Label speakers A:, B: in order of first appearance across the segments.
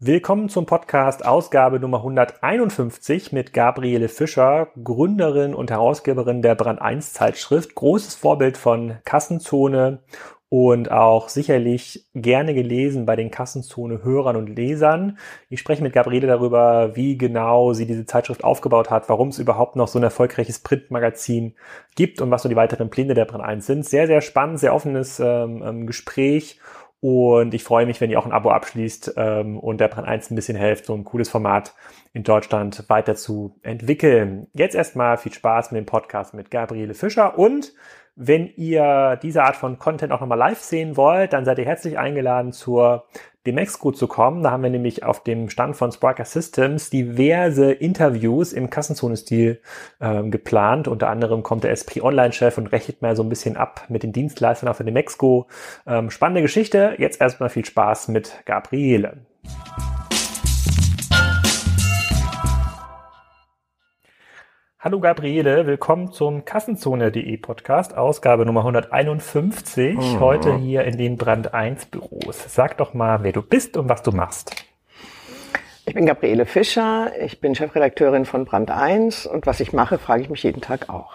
A: Willkommen zum Podcast Ausgabe Nummer 151 mit Gabriele Fischer, Gründerin und Herausgeberin der Brand 1 Zeitschrift, großes Vorbild von Kassenzone und auch sicherlich gerne gelesen bei den Kassenzone Hörern und Lesern. Ich spreche mit Gabriele darüber, wie genau sie diese Zeitschrift aufgebaut hat, warum es überhaupt noch so ein erfolgreiches Printmagazin gibt und was so die weiteren Pläne der Brand 1 sind. Sehr, sehr spannend, sehr offenes ähm, ähm Gespräch und ich freue mich, wenn ihr auch ein Abo abschließt ähm, und der Brand 1 ein bisschen helft, so ein cooles Format in Deutschland weiter zu entwickeln. Jetzt erstmal viel Spaß mit dem Podcast mit Gabriele Fischer und wenn ihr diese Art von Content auch nochmal live sehen wollt, dann seid ihr herzlich eingeladen zur Demexco zu kommen. Da haben wir nämlich auf dem Stand von Sparker Systems diverse Interviews im Kassenzone-Stil ähm, geplant. Unter anderem kommt der SP Online-Chef und rechnet mal so ein bisschen ab mit den Dienstleistern auf der Demexco. Ähm, spannende Geschichte. Jetzt erstmal viel Spaß mit Gabriele. Hallo Gabriele, willkommen zum Kassenzone.de Podcast, Ausgabe Nummer 151, mhm. heute hier in den Brand 1 Büros. Sag doch mal, wer du bist und was du machst.
B: Ich bin Gabriele Fischer, ich bin Chefredakteurin von Brand 1 und was ich mache, frage ich mich jeden Tag auch.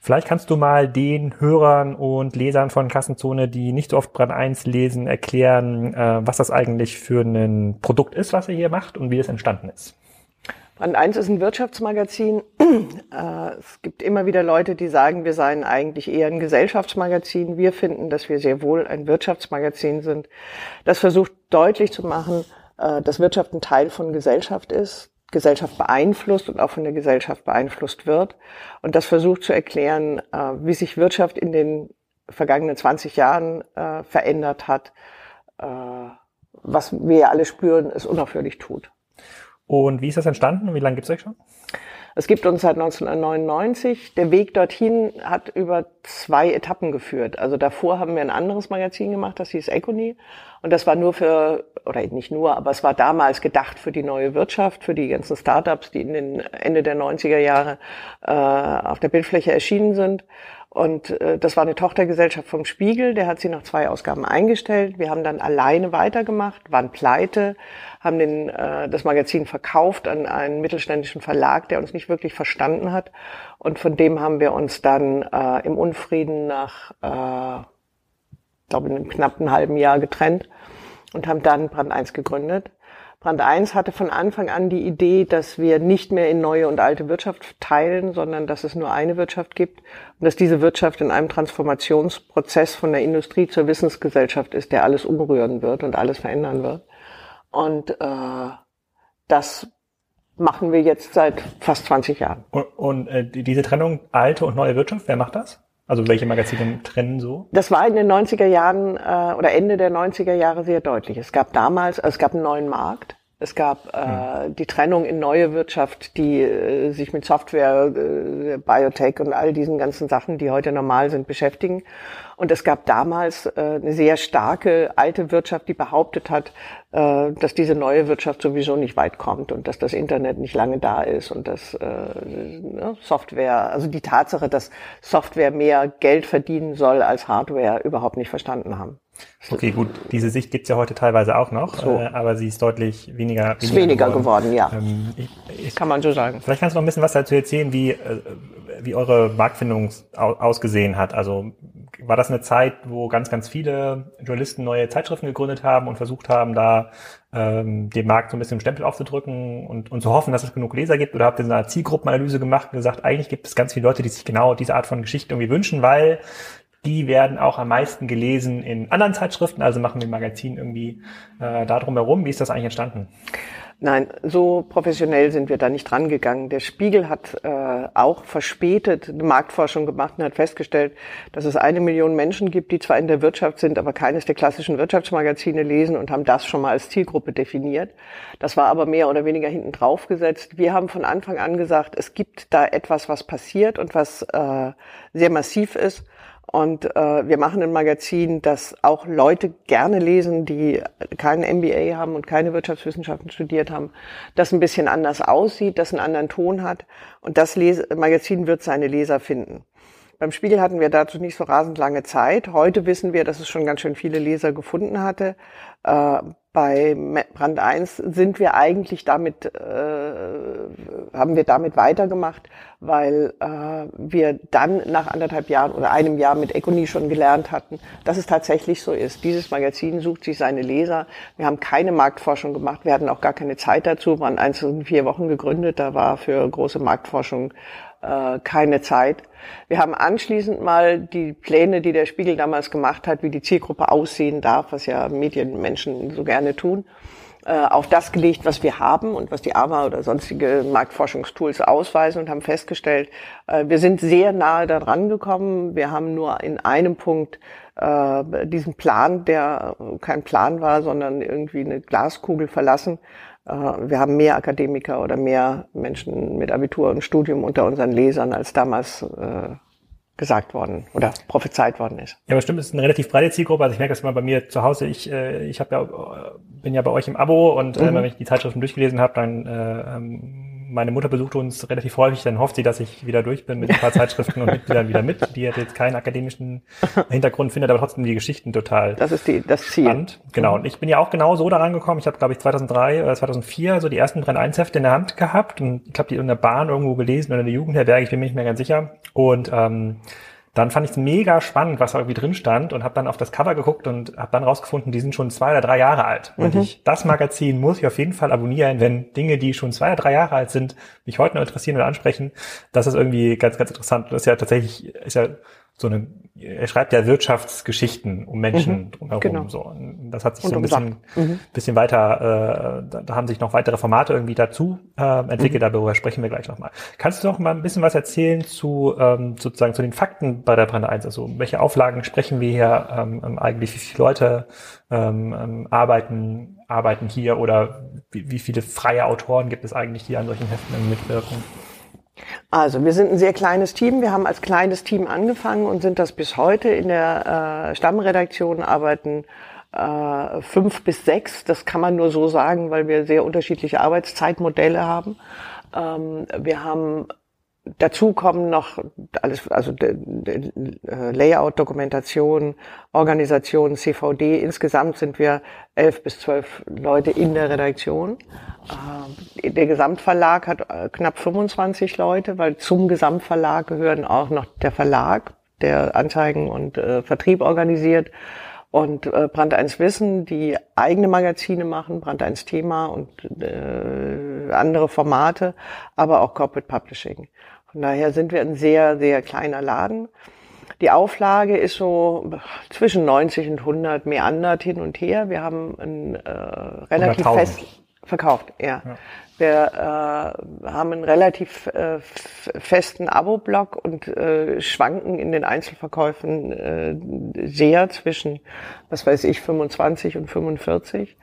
A: Vielleicht kannst du mal den Hörern und Lesern von Kassenzone, die nicht so oft Brand 1 lesen, erklären, äh, was das eigentlich für ein Produkt ist, was ihr hier macht und wie es entstanden ist.
B: Brand 1 ist ein Wirtschaftsmagazin. Äh, es gibt immer wieder Leute, die sagen, wir seien eigentlich eher ein Gesellschaftsmagazin. Wir finden, dass wir sehr wohl ein Wirtschaftsmagazin sind. Das versucht deutlich zu machen, äh, dass Wirtschaft ein Teil von Gesellschaft ist, Gesellschaft beeinflusst und auch von der Gesellschaft beeinflusst wird. Und das versucht zu erklären, äh, wie sich Wirtschaft in den vergangenen 20 Jahren verändert hat, was wir alle spüren, es unaufhörlich tut.
A: Und wie ist das entstanden? Wie lange gibt es euch schon?
B: Es gibt uns seit 1999. Der Weg dorthin hat über zwei Etappen geführt. Also davor haben wir ein anderes Magazin gemacht, das hieß Econy. Und das war nur für, oder nicht nur, aber es war damals gedacht für die neue Wirtschaft, für die ganzen Startups, die in den Ende der 90er Jahre äh, auf der Bildfläche erschienen sind. Und äh, das war eine Tochtergesellschaft vom Spiegel, der hat sie nach zwei Ausgaben eingestellt. Wir haben dann alleine weitergemacht, waren pleite, haben den, äh, das Magazin verkauft an einen mittelständischen Verlag, der uns nicht wirklich verstanden hat. Und von dem haben wir uns dann äh, im Unfrieden nach, äh, glaube in einem knappen halben Jahr getrennt und haben dann Brand 1 gegründet. Brand 1 hatte von Anfang an die Idee, dass wir nicht mehr in neue und alte Wirtschaft teilen, sondern dass es nur eine Wirtschaft gibt und dass diese Wirtschaft in einem Transformationsprozess von der Industrie zur Wissensgesellschaft ist, der alles umrühren wird und alles verändern wird. Und äh, das machen wir jetzt seit fast 20 Jahren.
A: Und, und äh, diese Trennung alte und neue Wirtschaft, wer macht das? Also welche Magazine trennen so?
B: Das war in den 90er Jahren äh, oder Ende der 90er Jahre sehr deutlich. Es gab damals, also es gab einen neuen Markt. Es gab äh, hm. die Trennung in neue Wirtschaft, die äh, sich mit Software, äh, Biotech und all diesen ganzen Sachen, die heute normal sind, beschäftigen. Und es gab damals äh, eine sehr starke alte Wirtschaft, die behauptet hat, äh, dass diese neue Wirtschaft sowieso nicht weit kommt und dass das Internet nicht lange da ist und dass äh, ne, Software, also die Tatsache, dass Software mehr Geld verdienen soll als Hardware, überhaupt nicht verstanden haben.
A: Okay, gut, diese Sicht gibt's ja heute teilweise auch noch, so. äh, aber sie ist deutlich weniger,
B: weniger, ist weniger geworden. geworden ja. Ähm, ich, ich, Kann man so sagen.
A: Vielleicht kannst du noch ein bisschen was dazu erzählen, wie, äh, wie eure Marktfindung ausgesehen hat. Also war das eine Zeit, wo ganz, ganz viele Journalisten neue Zeitschriften gegründet haben und versucht haben, da ähm, dem Markt so ein bisschen Stempel aufzudrücken und, und zu hoffen, dass es genug Leser gibt? Oder habt ihr so eine Zielgruppenanalyse gemacht und gesagt, eigentlich gibt es ganz viele Leute, die sich genau diese Art von Geschichten irgendwie wünschen, weil die werden auch am meisten gelesen in anderen Zeitschriften, also machen wir Magazin irgendwie äh, da drum herum. Wie ist das eigentlich entstanden?
B: Nein, so professionell sind wir da nicht rangegangen. Der Spiegel hat äh, auch verspätet eine Marktforschung gemacht und hat festgestellt, dass es eine Million Menschen gibt, die zwar in der Wirtschaft sind, aber keines der klassischen Wirtschaftsmagazine lesen und haben das schon mal als Zielgruppe definiert. Das war aber mehr oder weniger hinten drauf gesetzt. Wir haben von Anfang an gesagt, es gibt da etwas, was passiert und was äh, sehr massiv ist und äh, wir machen ein Magazin, das auch Leute gerne lesen, die keinen MBA haben und keine Wirtschaftswissenschaften studiert haben, das ein bisschen anders aussieht, das einen anderen Ton hat. Und das Les Magazin wird seine Leser finden. Beim Spiegel hatten wir dazu nicht so rasend lange Zeit. Heute wissen wir, dass es schon ganz schön viele Leser gefunden hatte. Äh, bei Brand 1 sind wir eigentlich damit, äh, haben wir damit weitergemacht, weil äh, wir dann nach anderthalb Jahren oder einem Jahr mit Econi schon gelernt hatten, dass es tatsächlich so ist. Dieses Magazin sucht sich seine Leser. Wir haben keine Marktforschung gemacht, wir hatten auch gar keine Zeit dazu, Brand 1 in vier Wochen gegründet, da war für große Marktforschung äh, keine Zeit. Wir haben anschließend mal die Pläne, die der Spiegel damals gemacht hat, wie die Zielgruppe aussehen darf, was ja Medienmenschen so gerne tun, äh, auf das gelegt, was wir haben und was die AMA oder sonstige Marktforschungstools ausweisen und haben festgestellt, äh, wir sind sehr nahe daran gekommen. Wir haben nur in einem Punkt diesen Plan, der kein Plan war, sondern irgendwie eine Glaskugel verlassen wir haben mehr Akademiker oder mehr Menschen mit Abitur und Studium unter unseren Lesern, als damals äh, gesagt worden oder prophezeit worden ist.
A: Ja, aber stimmt, es ist eine relativ breite Zielgruppe. Also ich merke das mal bei mir zu Hause. Ich, äh, ich habe ja, bin ja bei euch im Abo und äh, mhm. wenn ich die Zeitschriften durchgelesen habe, dann äh, ähm, meine Mutter besucht uns relativ häufig, dann hofft sie, dass ich wieder durch bin mit ein paar Zeitschriften und Mitgliedern wieder mit. Die hat jetzt keinen akademischen Hintergrund, findet aber trotzdem die Geschichten total
B: Das ist die, das Ziel. Spannend.
A: Genau. Und ich bin ja auch genau so daran gekommen. Ich habe, glaube ich, 2003 oder 2004 so die ersten Brand 1 Hefte in der Hand gehabt und ich glaube, die in der Bahn irgendwo gelesen oder in der Jugendherberge, ich bin mir nicht mehr ganz sicher. Und ähm, dann fand ich es mega spannend, was da irgendwie drin stand und habe dann auf das Cover geguckt und habe dann rausgefunden, die sind schon zwei oder drei Jahre alt. Mhm. Und ich, das Magazin muss ich auf jeden Fall abonnieren, wenn Dinge, die schon zwei oder drei Jahre alt sind, mich heute noch interessieren oder ansprechen. Das ist irgendwie ganz, ganz interessant. Das ist ja tatsächlich, ist ja so eine, er schreibt ja Wirtschaftsgeschichten um Menschen mhm, drumherum. Genau. So. Und das hat sich Und so ein bisschen, mhm. bisschen weiter, äh, da, da, haben sich noch weitere Formate irgendwie dazu äh, entwickelt, mhm. darüber sprechen wir gleich nochmal. Kannst du noch mal ein bisschen was erzählen zu ähm, sozusagen zu den Fakten bei der Brand 1? Also welche Auflagen sprechen wir hier ähm, ähm, eigentlich, wie viele Leute ähm, ähm, arbeiten, arbeiten hier oder wie, wie viele freie Autoren gibt es eigentlich, die an solchen Heften mitwirken?
B: Also wir sind ein sehr kleines Team. Wir haben als kleines Team angefangen und sind das bis heute. In der äh, Stammredaktion arbeiten äh, fünf bis sechs. Das kann man nur so sagen, weil wir sehr unterschiedliche Arbeitszeitmodelle haben. Ähm, wir haben Dazu kommen noch alles, also äh, Layout, Dokumentation, Organisation, CVD. Insgesamt sind wir elf bis zwölf Leute in der Redaktion. Äh, der Gesamtverlag hat äh, knapp 25 Leute, weil zum Gesamtverlag gehören auch noch der Verlag, der Anzeigen und Vertrieb organisiert und äh, Brand 1 Wissen, die eigene Magazine machen, Brand 1 Thema und äh, andere Formate, aber auch Corporate Publishing. Von daher sind wir ein sehr, sehr kleiner Laden. Die Auflage ist so zwischen 90 und 100 meandert hin und her. Wir haben ein äh, relativ fest verkauft, ja. ja. Wir äh, haben einen relativ äh, festen Abo-Block und äh, schwanken in den Einzelverkäufen äh, sehr zwischen, was weiß ich, 25 und 45.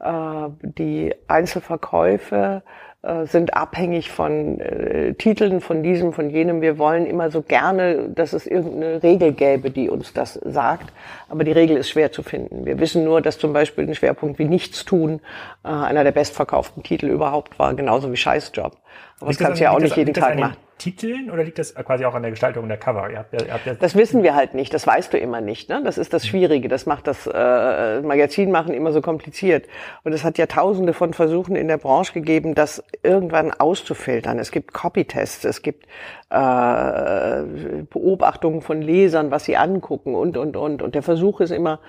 B: Äh, die Einzelverkäufe äh, sind abhängig von äh, Titeln, von diesem, von jenem. Wir wollen immer so gerne, dass es irgendeine Regel gäbe, die uns das sagt. Aber die Regel ist schwer zu finden. Wir wissen nur, dass zum Beispiel ein Schwerpunkt wie Nichtstun äh, einer der bestverkauften Titel überhaupt war, genauso wie Scheißjob. Aber das kannst du ja auch nicht jeden Tag machen.
A: Titeln oder liegt das quasi auch an der Gestaltung der Cover? Ihr habt
B: ihr habt das wissen wir halt nicht, das weißt du immer nicht. Ne? Das ist das Schwierige, das macht das äh, Magazin machen immer so kompliziert. Und es hat ja tausende von Versuchen in der Branche gegeben, das irgendwann auszufiltern. Es gibt Copytests, es gibt äh, Beobachtungen von Lesern, was sie angucken und, und, und. Und der Versuch ist immer,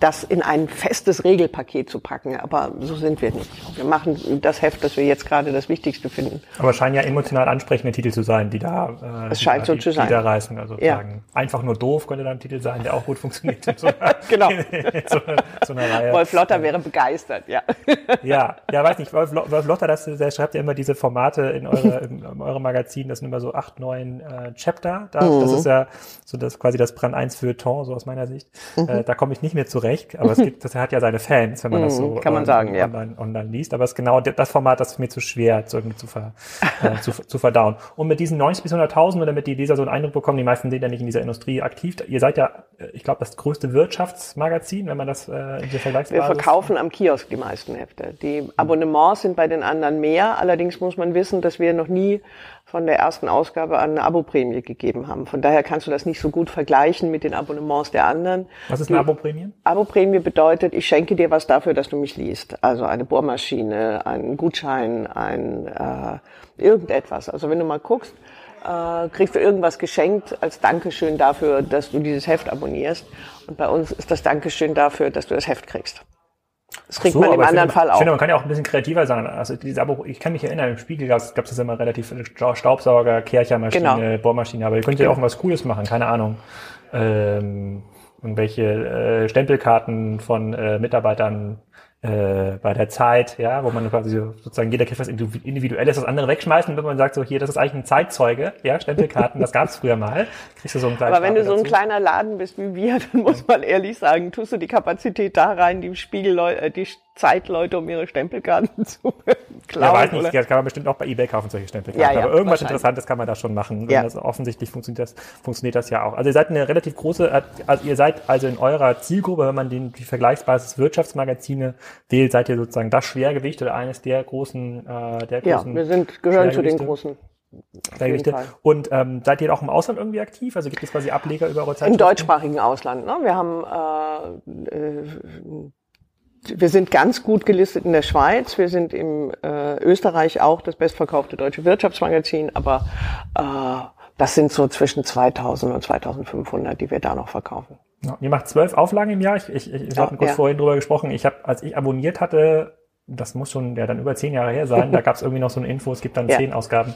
B: das in ein festes Regelpaket zu packen. Aber so sind wir nicht. Wir machen das Heft, das wir jetzt gerade das Wichtigste finden.
A: Aber es scheinen ja emotional ansprechende Titel zu sein, die da,
B: äh, es scheint
A: so
B: die, zu sein.
A: die da reißen. Also. Ja. Einfach nur doof könnte da ein Titel sein, der auch gut funktioniert.
B: So genau. so, so einer Reihe. Wolf Lotter wäre begeistert, ja.
A: ja, ja, weiß nicht. Wolf, Wolf Lotter, das, der schreibt ja immer diese Formate in, eure, in, in eurem Magazin. Das sind immer so acht, neun äh, Chapter. Da, mhm. Das ist ja so das quasi das Brand 1 für Ton, so aus meiner Sicht. Mhm. Äh, da komme ich nicht mehr zurecht, aber es gibt, das hat ja seine Fans, wenn man das so
B: mhm, Kann man sagen,
A: online, ja. online liest. Aber es ist genau das Format, das ist mir zu schwer zu, zu, ver, äh, zu, zu verdauen. Und mit diesen 90 bis 100.000, damit die Leser so einen Eindruck bekommen, die meisten sind ja nicht in dieser Industrie aktiv. Ihr seid ja, äh, ich glaube, das größte Wirtschaftsmagazin, wenn man das äh, in der Vergleichsbasis...
B: Wir verkaufen am Kiosk die meisten Hefte. Die Abonnements sind bei den anderen mehr. Allerdings muss man wissen, dass wir noch nie von der ersten Ausgabe an eine Aboprämie gegeben haben. Von daher kannst du das nicht so gut vergleichen mit den Abonnements der anderen.
A: Was ist eine Aboprämie?
B: Aboprämie bedeutet, ich schenke dir was dafür, dass du mich liest. Also eine Bohrmaschine, einen Gutschein, ein äh, irgendetwas. Also wenn du mal guckst, äh, kriegst du irgendwas geschenkt als Dankeschön dafür, dass du dieses Heft abonnierst. Und bei uns ist das Dankeschön dafür, dass du das Heft kriegst. Das kriegt so, man im anderen
A: finde,
B: Fall auch.
A: Ich finde, man kann ja auch ein bisschen kreativer sein. Also diese Abo, ich kann mich erinnern, im Spiegel gab es das immer relativ viele Staubsauger, Kerchermaschine, genau. Bohrmaschine, aber ihr könnt ja genau. auch was Cooles machen, keine Ahnung. Ähm, irgendwelche äh, Stempelkarten von äh, Mitarbeitern äh, bei der Zeit, ja, wo man quasi sozusagen jeder kriegt was Individuelles, das andere wegschmeißen, wenn man sagt, so hier, das ist eigentlich ein Zeitzeuge, ja, Stempelkarten, das gab es früher mal.
B: Kriegst du so einen Aber wenn du so ein kleiner Laden bist wie wir, dann muss man ehrlich sagen, tust du die Kapazität da rein, die Spiegel, äh, die Zeitleute, um ihre Stempelkarten zu
A: klauen. Ja, weiß nicht, das kann man bestimmt auch bei eBay kaufen, solche Stempelkarten. Ja, ja, Aber irgendwas Interessantes kann man da schon machen. Ja. Also offensichtlich funktioniert das, funktioniert das ja auch. Also ihr seid eine relativ große, also ihr seid also in eurer Zielgruppe, wenn man den, die Vergleichsbasis Wirtschaftsmagazine wählt, seid ihr sozusagen das Schwergewicht oder eines der großen, äh, der großen.
B: Ja, wir sind, gehören zu den großen.
A: Und ähm, seid ihr auch im Ausland irgendwie aktiv? Also gibt es quasi Ableger über eure Zeit?
B: Im deutschsprachigen Ausland. Ne? Wir haben äh, äh, wir sind ganz gut gelistet in der Schweiz. Wir sind im äh, Österreich auch das bestverkaufte deutsche Wirtschaftsmagazin, aber äh, das sind so zwischen 2000 und 2500, die wir da noch verkaufen.
A: Ja, ihr macht zwölf Auflagen im Jahr. Ich, ich, ich ja, habe kurz ja. vorhin drüber gesprochen. Ich habe, als ich abonniert hatte, das muss schon ja dann über zehn Jahre her sein. Da gab es irgendwie noch so eine Info, es gibt dann ja. zehn Ausgaben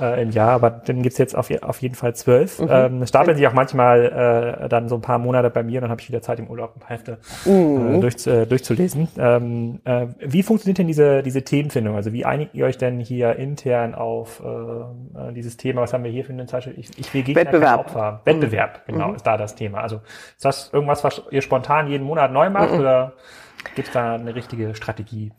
A: äh, im Jahr, aber dann gibt's jetzt auf, auf jeden Fall zwölf. Mhm. Ähm, stapeln sich auch manchmal äh, dann so ein paar Monate bei mir, dann habe ich wieder Zeit im Urlaub ein paar Hefte mhm. äh, durch, äh, durchzulesen. Ähm, äh, wie funktioniert denn diese, diese Themenfindung? Also wie einigt ihr euch denn hier intern auf äh, äh dieses Thema? Was haben wir hier für eine Zeitschrift? Ich, ich will
B: Wettbewerb.
A: Opfer. Wettbewerb, mhm. genau, mhm. ist da das Thema. Also ist das irgendwas, was ihr spontan jeden Monat neu macht mhm. oder gibt es da eine richtige Strategie?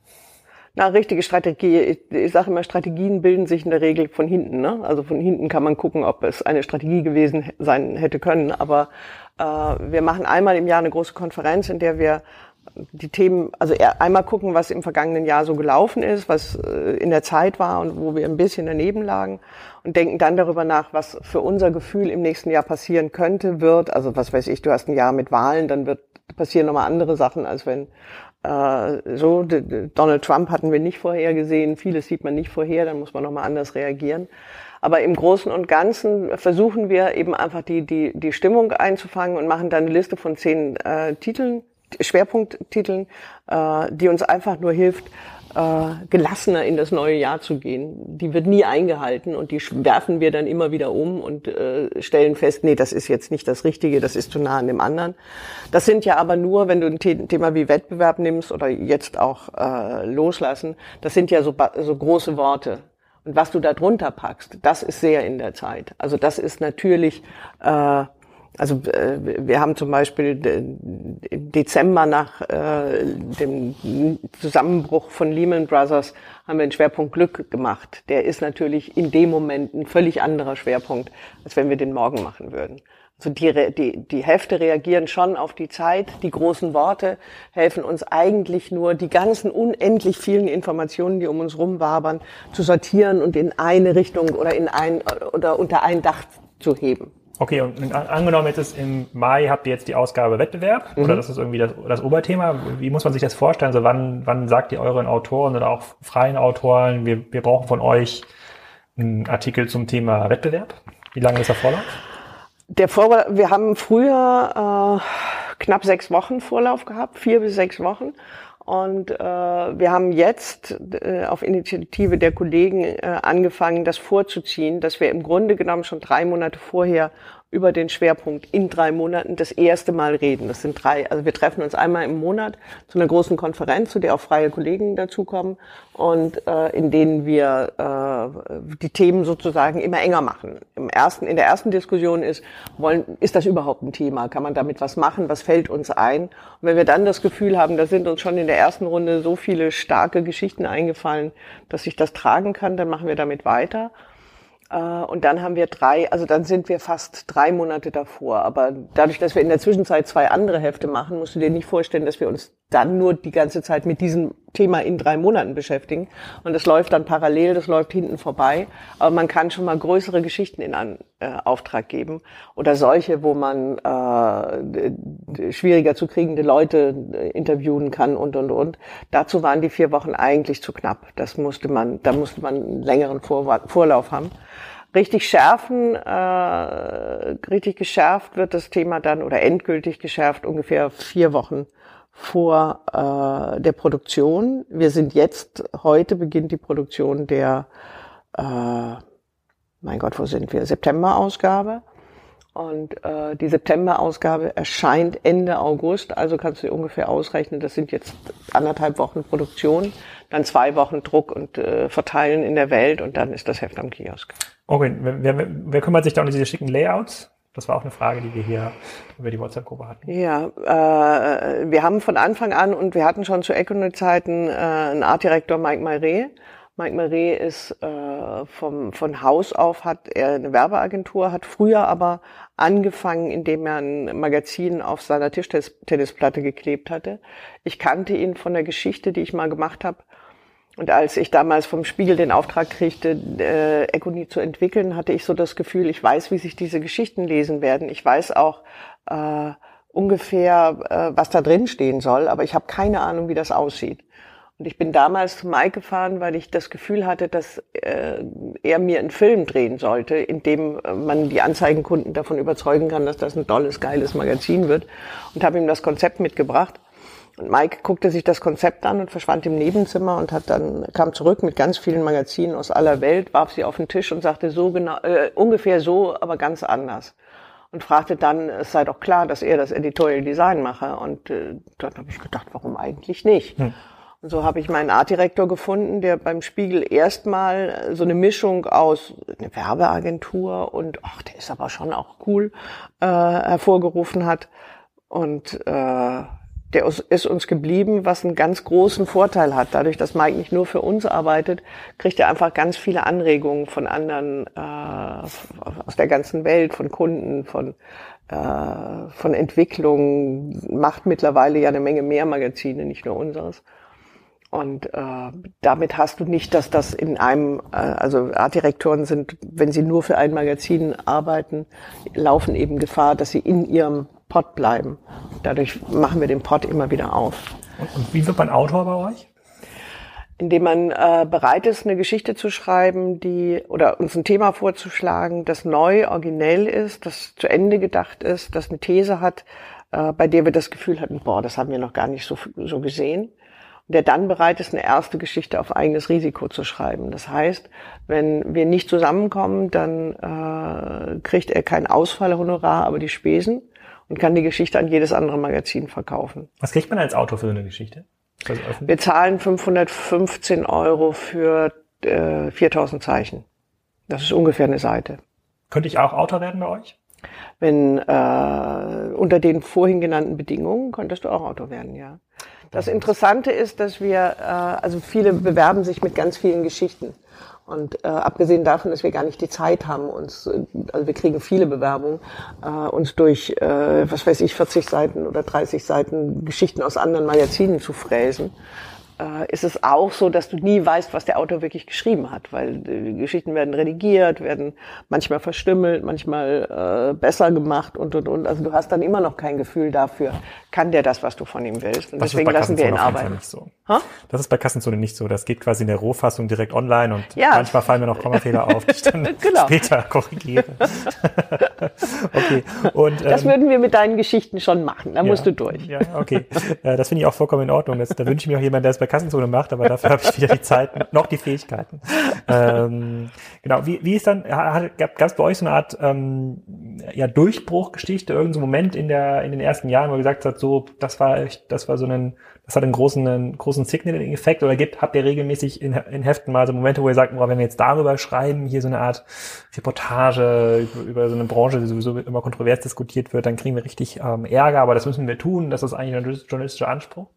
B: Na, richtige Strategie. Ich, sage immer, Strategien bilden sich in der Regel von hinten. Ne? Also von hinten kann man gucken, ob es eine Strategie gewesen sein hätte können. Aber äh, wir machen einmal im Jahr eine große Konferenz, in der wir die Themen, also einmal gucken, was im vergangenen Jahr so gelaufen ist, was äh, in der Zeit war und wo wir ein bisschen daneben lagen und denken dann darüber nach, was für unser Gefühl im nächsten Jahr passieren könnte, wird. Also was weiß ich, du hast ein Jahr mit Wahlen, dann wird passieren nochmal andere Sachen, als wenn so, Donald Trump hatten wir nicht vorhergesehen, vieles sieht man nicht vorher, dann muss man nochmal anders reagieren. Aber im Großen und Ganzen versuchen wir eben einfach die, die, die Stimmung einzufangen und machen dann eine Liste von zehn äh, Titeln, Schwerpunkttiteln, äh, die uns einfach nur hilft, äh, gelassener in das neue Jahr zu gehen. Die wird nie eingehalten und die werfen wir dann immer wieder um und äh, stellen fest, nee, das ist jetzt nicht das Richtige, das ist zu nah an dem anderen. Das sind ja aber nur, wenn du ein Thema wie Wettbewerb nimmst oder jetzt auch äh, loslassen, das sind ja so, so große Worte. Und was du da drunter packst, das ist sehr in der Zeit. Also das ist natürlich äh, also äh, wir haben zum Beispiel Dezember nach äh, dem Zusammenbruch von Lehman Brothers haben wir einen Schwerpunkt Glück gemacht. Der ist natürlich in dem Moment ein völlig anderer Schwerpunkt, als wenn wir den morgen machen würden. Also die, die, die Hefte reagieren schon auf die Zeit. Die großen Worte helfen uns eigentlich nur, die ganzen unendlich vielen Informationen, die um uns rumwabern, zu sortieren und in eine Richtung oder in ein oder unter ein Dach zu heben.
A: Okay, und angenommen jetzt ist im Mai habt ihr jetzt die Ausgabe Wettbewerb mhm. oder das ist irgendwie das, das Oberthema. Wie muss man sich das vorstellen? So wann, wann sagt ihr euren Autoren oder auch freien Autoren, wir, wir brauchen von euch einen Artikel zum Thema Wettbewerb? Wie lange ist der Vorlauf?
B: Der Vorlauf, wir haben früher äh, knapp sechs Wochen Vorlauf gehabt, vier bis sechs Wochen. Und äh, wir haben jetzt äh, auf Initiative der Kollegen äh, angefangen, das vorzuziehen, dass wir im Grunde genommen schon drei Monate vorher über den Schwerpunkt in drei Monaten das erste Mal reden. Das sind drei, also wir treffen uns einmal im Monat zu einer großen Konferenz, zu der auch freie Kollegen dazukommen und äh, in denen wir äh, die Themen sozusagen immer enger machen. Im ersten, in der ersten Diskussion ist, wollen, ist das überhaupt ein Thema? Kann man damit was machen? Was fällt uns ein? Und wenn wir dann das Gefühl haben, da sind uns schon in der ersten Runde so viele starke Geschichten eingefallen, dass ich das tragen kann, dann machen wir damit weiter. Äh, und dann haben wir drei, also dann sind wir fast drei Monate davor. Aber dadurch, dass wir in der Zwischenzeit zwei andere Hefte machen, musst du dir nicht vorstellen, dass wir uns dann nur die ganze Zeit mit diesen Thema in drei Monaten beschäftigen. Und das läuft dann parallel, das läuft hinten vorbei. Aber man kann schon mal größere Geschichten in einen äh, Auftrag geben oder solche, wo man äh, schwieriger zu kriegende Leute äh, interviewen kann und und und. Dazu waren die vier Wochen eigentlich zu knapp. Das musste man, da musste man einen längeren Vor Vorlauf haben. Richtig schärfen, äh, richtig geschärft wird das Thema dann oder endgültig geschärft ungefähr vier Wochen vor äh, der Produktion. Wir sind jetzt, heute beginnt die Produktion der, äh, mein Gott, wo sind wir? September-Ausgabe. Und äh, die September-Ausgabe erscheint Ende August, also kannst du dir ungefähr ausrechnen, das sind jetzt anderthalb Wochen Produktion, dann zwei Wochen Druck und äh, Verteilen in der Welt und dann ist das Heft am Kiosk.
A: Okay, wer, wer, wer kümmert sich da um diese schicken Layouts? Das war auch eine Frage, die wir hier über die WhatsApp-Gruppe hatten.
B: Ja, äh, wir haben von Anfang an und wir hatten schon zu Econet-Zeiten äh, einen Artdirektor Mike Marais. Mike Marais ist äh, vom, von Haus auf, hat er eine Werbeagentur, hat früher aber angefangen, indem er ein Magazin auf seiner Tischtennisplatte geklebt hatte. Ich kannte ihn von der Geschichte, die ich mal gemacht habe und als ich damals vom Spiegel den Auftrag kriegte, äh, Econi zu entwickeln, hatte ich so das Gefühl, ich weiß, wie sich diese Geschichten lesen werden. Ich weiß auch äh, ungefähr, äh, was da drin stehen soll, aber ich habe keine Ahnung, wie das aussieht. Und ich bin damals zu Mike gefahren, weil ich das Gefühl hatte, dass äh, er mir einen Film drehen sollte, in dem äh, man die Anzeigenkunden davon überzeugen kann, dass das ein tolles, geiles Magazin wird. Und habe ihm das Konzept mitgebracht. Und Mike guckte sich das Konzept an und verschwand im Nebenzimmer und hat dann kam zurück mit ganz vielen Magazinen aus aller Welt, warf sie auf den Tisch und sagte so genau äh, ungefähr so, aber ganz anders. Und fragte dann, es sei doch klar, dass er das Editorial Design mache. Und äh, dann habe ich gedacht, warum eigentlich nicht? Hm. Und so habe ich meinen Artdirektor gefunden, der beim Spiegel erstmal so eine Mischung aus eine Werbeagentur und ach, der ist aber schon auch cool äh, hervorgerufen hat. Und äh, der ist uns geblieben, was einen ganz großen Vorteil hat. Dadurch, dass Mike nicht nur für uns arbeitet, kriegt er einfach ganz viele Anregungen von anderen äh, aus der ganzen Welt, von Kunden, von äh, von Entwicklung, macht mittlerweile ja eine Menge mehr Magazine, nicht nur unseres. Und äh, damit hast du nicht, dass das in einem, äh, also Artdirektoren sind, wenn sie nur für ein Magazin arbeiten, laufen eben Gefahr, dass sie in ihrem Pod bleiben. Dadurch machen wir den Pod immer wieder auf.
A: Und, und wie wird man Autor bei euch?
B: Indem man äh, bereit ist, eine Geschichte zu schreiben, die oder uns ein Thema vorzuschlagen, das neu, originell ist, das zu Ende gedacht ist, das eine These hat, äh, bei der wir das Gefühl hatten, boah, das haben wir noch gar nicht so, so gesehen der dann bereit ist, eine erste Geschichte auf eigenes Risiko zu schreiben. Das heißt, wenn wir nicht zusammenkommen, dann äh, kriegt er kein Ausfallhonorar, aber die Spesen und kann die Geschichte an jedes andere Magazin verkaufen.
A: Was kriegt man als Autor für so eine Geschichte?
B: Wir zahlen 515 Euro für äh, 4000 Zeichen. Das ist ungefähr eine Seite.
A: Könnte ich auch Autor werden bei euch?
B: Wenn äh, unter den vorhin genannten Bedingungen könntest du auch Autor werden, ja. Das Interessante ist, dass wir, äh, also viele bewerben sich mit ganz vielen Geschichten. Und äh, abgesehen davon, dass wir gar nicht die Zeit haben, uns, also wir kriegen viele Bewerbungen, äh, uns durch, äh, was weiß ich, 40 Seiten oder 30 Seiten Geschichten aus anderen Magazinen zu fräsen, äh, ist es auch so, dass du nie weißt, was der Autor wirklich geschrieben hat, weil die Geschichten werden redigiert, werden manchmal verstümmelt, manchmal äh, besser gemacht und und und. Also du hast dann immer noch kein Gefühl dafür, kann der das, was du von ihm willst. Und das deswegen lassen wir ihn arbeiten.
A: Nicht so. Das ist bei Kassenzone nicht so. Das geht quasi in der Rohfassung direkt online und ja. manchmal fallen mir noch Kommafehler auf, die ich dann genau. später korrigiere.
B: okay. Und, ähm, das würden wir mit deinen Geschichten schon machen. Da ja, musst du durch.
A: Ja, okay. Äh, das finde ich auch vollkommen in Ordnung. Das, da wünsche ich mir auch jemanden, der es bei Kassenzone macht, aber dafür habe ich weder die Zeit noch die Fähigkeiten. Ähm, genau. Wie, wie ist dann, gab es bei euch so eine Art ähm, ja, Durchbruchgeschichte, irgendein so Moment in der in den ersten Jahren, wo ihr gesagt habt, so, das war das war so ein, das hat einen großen, einen großen Signaling-Effekt oder gibt, habt ihr regelmäßig in, in Heften mal so Momente, wo ihr sagt, boah, wenn wir jetzt darüber schreiben, hier so eine Art Reportage über, über so eine Branche, die sowieso immer kontrovers diskutiert wird, dann kriegen wir richtig ähm, Ärger, aber das müssen wir tun, das ist eigentlich ein journalistischer Anspruch?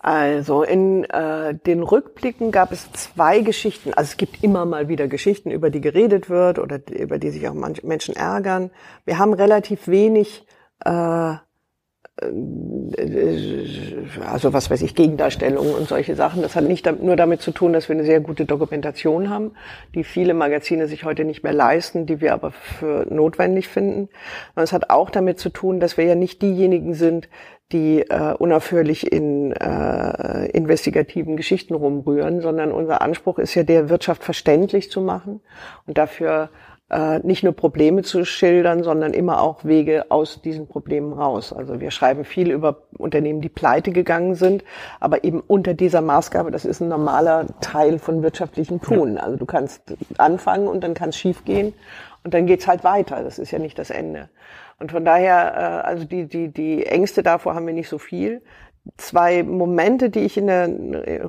B: Also in äh, den Rückblicken gab es zwei Geschichten. Also es gibt immer mal wieder Geschichten, über die geredet wird oder über die sich auch manche Menschen ärgern. Wir haben relativ wenig äh, also was weiß ich, Gegendarstellungen und solche Sachen. Das hat nicht nur damit zu tun, dass wir eine sehr gute Dokumentation haben, die viele Magazine sich heute nicht mehr leisten, die wir aber für notwendig finden. Und es hat auch damit zu tun, dass wir ja nicht diejenigen sind, die äh, unaufhörlich in äh, investigativen Geschichten rumrühren, sondern unser Anspruch ist ja der, Wirtschaft verständlich zu machen und dafür äh, nicht nur Probleme zu schildern, sondern immer auch Wege aus diesen Problemen raus. Also wir schreiben viel über Unternehmen, die pleite gegangen sind, aber eben unter dieser Maßgabe, das ist ein normaler Teil von wirtschaftlichen Tun. Also du kannst anfangen und dann kann es schief gehen und dann geht's halt weiter. Das ist ja nicht das Ende. Und von daher, äh, also die, die, die Ängste davor haben wir nicht so viel zwei Momente, die ich in der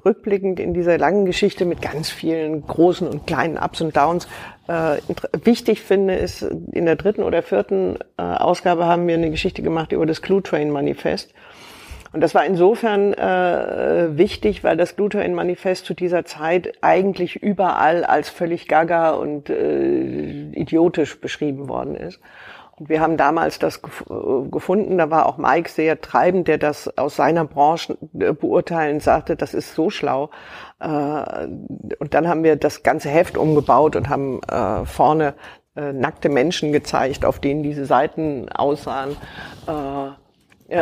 B: rückblickend in dieser langen Geschichte mit ganz vielen großen und kleinen Ups und Downs äh, wichtig finde, ist in der dritten oder vierten äh, Ausgabe haben wir eine Geschichte gemacht über das Clue Train Manifest. Und das war insofern äh, wichtig, weil das Glue Train Manifest zu dieser Zeit eigentlich überall als völlig gaga und äh, idiotisch beschrieben worden ist. Wir haben damals das äh, gefunden, da war auch Mike sehr treibend, der das aus seiner Branche äh, beurteilen sagte, das ist so schlau. Äh, und dann haben wir das ganze Heft umgebaut und haben vorne nackte Menschen gezeigt, auf denen diese Seiten aussahen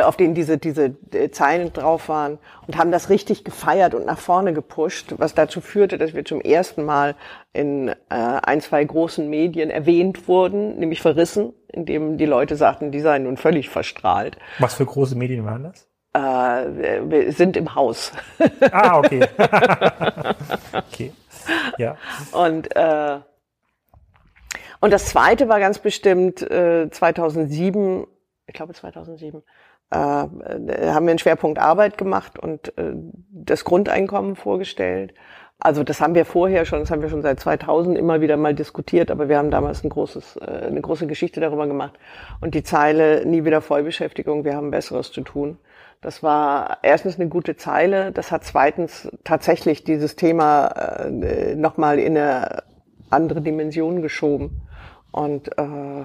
B: auf denen diese, diese Zeilen drauf waren und haben das richtig gefeiert und nach vorne gepusht, was dazu führte, dass wir zum ersten Mal in äh, ein, zwei großen Medien erwähnt wurden, nämlich verrissen, indem die Leute sagten, die seien nun völlig verstrahlt.
A: Was für große Medien waren das?
B: Äh, wir sind im Haus.
A: Ah, okay. okay. Ja.
B: Und äh, und das zweite war ganz bestimmt äh, 2007, ich glaube 2007, äh, haben wir einen Schwerpunkt Arbeit gemacht und äh, das Grundeinkommen vorgestellt. Also das haben wir vorher schon, das haben wir schon seit 2000 immer wieder mal diskutiert, aber wir haben damals ein großes, äh, eine große Geschichte darüber gemacht. Und die Zeile, nie wieder Vollbeschäftigung, wir haben Besseres zu tun. Das war erstens eine gute Zeile, das hat zweitens tatsächlich dieses Thema äh, nochmal in eine andere Dimension geschoben und äh,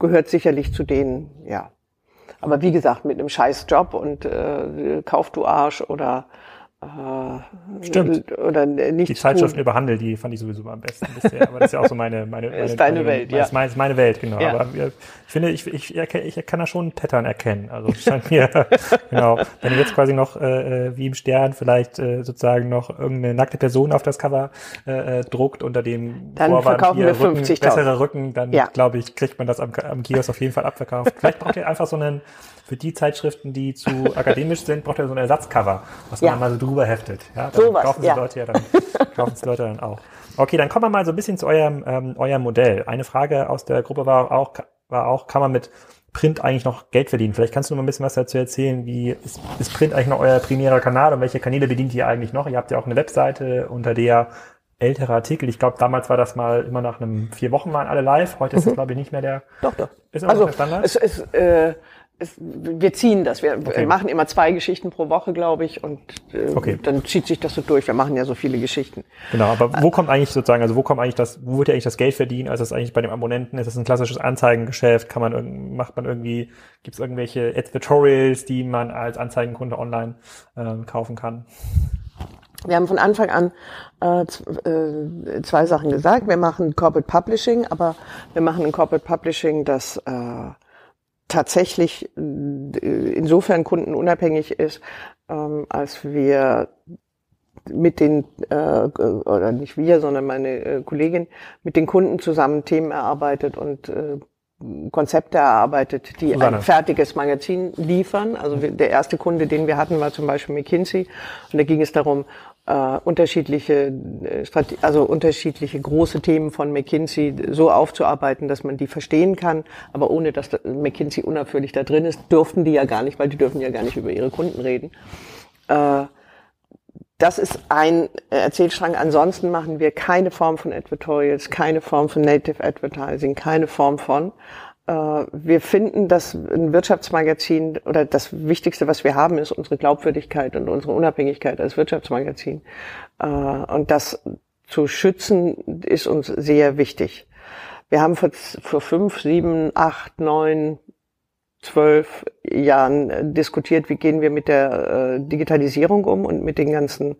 B: gehört sicherlich zu denen, ja, aber wie gesagt, mit einem scheiß Job und äh, Kauf du Arsch oder
A: äh, Stimmt.
B: Oder nicht
A: die Zeitschriften über Handel, die fand ich sowieso am besten bisher. Aber das ist ja auch so meine, meine, meine
B: ist deine
A: meine,
B: Welt, ja.
A: Ist meine, ist meine Welt, genau. Ja. Aber ich finde, ich, ich, ich kann da schon ein Pattern erkennen. Also scheint mir, genau. Wenn ihr jetzt quasi noch äh, äh, wie im Stern vielleicht äh, sozusagen noch irgendeine nackte Person auf das Cover äh, äh druckt unter dem
B: dann Vorwand verkaufen wir 50
A: bessere Rücken, dann ja. glaube ich, kriegt man das am, am Kiosk auf jeden Fall abverkauft. Vielleicht braucht ihr einfach so einen für die Zeitschriften, die zu akademisch sind, braucht ihr so ein Ersatzcover, was man ja. mal so drüber heftet. Ja, dann
B: so was,
A: kaufen sie ja. Leute ja dann, kaufen es Leute dann auch. Okay, dann kommen wir mal so ein bisschen zu eurem, ähm, eurem Modell. Eine Frage aus der Gruppe war auch, war auch, kann man mit Print eigentlich noch Geld verdienen? Vielleicht kannst du noch ein bisschen was dazu erzählen. Wie ist, ist Print eigentlich noch euer primärer Kanal und welche Kanäle bedient ihr eigentlich noch? Ihr habt ja auch eine Webseite, unter der ältere Artikel. Ich glaube, damals war das mal immer nach einem vier Wochen waren alle live. Heute ist das, mhm. glaube ich, nicht mehr der.
B: Doch, doch.
A: Ist immer also, noch der Standard?
B: Es, es, äh, es, wir ziehen das. Wir, okay. machen immer zwei Geschichten pro Woche, glaube ich, und äh, okay. dann zieht sich das so durch. Wir machen ja so viele Geschichten.
A: Genau, aber wo kommt eigentlich sozusagen, also wo kommt eigentlich das, wo wird ja eigentlich das Geld verdienen? Also ist das eigentlich bei dem Abonnenten? Ist das ein klassisches Anzeigengeschäft? Kann man macht man irgendwie, gibt es irgendwelche Advertorials, die man als Anzeigenkunde online äh, kaufen kann?
B: Wir haben von Anfang an äh, äh, zwei Sachen gesagt. Wir machen Corporate Publishing, aber wir machen ein Corporate Publishing, das äh, tatsächlich äh, insofern kundenunabhängig ist, ähm, als wir mit den, äh, oder nicht wir, sondern meine äh, Kollegin, mit den Kunden zusammen Themen erarbeitet und äh, Konzepte erarbeitet, die Susanne. ein fertiges Magazin liefern. Also der erste Kunde, den wir hatten, war zum Beispiel McKinsey. Und da ging es darum, äh, unterschiedliche, äh, also unterschiedliche große Themen von McKinsey so aufzuarbeiten, dass man die verstehen kann, aber ohne dass McKinsey unaufhörlich da drin ist, dürften die ja gar nicht, weil die dürfen ja gar nicht über ihre Kunden reden. Äh, das ist ein Erzählstrang. Ansonsten machen wir keine Form von Advertorials, keine Form von Native Advertising, keine Form von. Äh, wir finden, dass ein Wirtschaftsmagazin oder das Wichtigste, was wir haben, ist unsere Glaubwürdigkeit und unsere Unabhängigkeit als Wirtschaftsmagazin. Äh, und das zu schützen ist uns sehr wichtig. Wir haben vor, vor fünf, sieben, acht, neun, zwölf Jahren diskutiert, wie gehen wir mit der äh, Digitalisierung um und mit den ganzen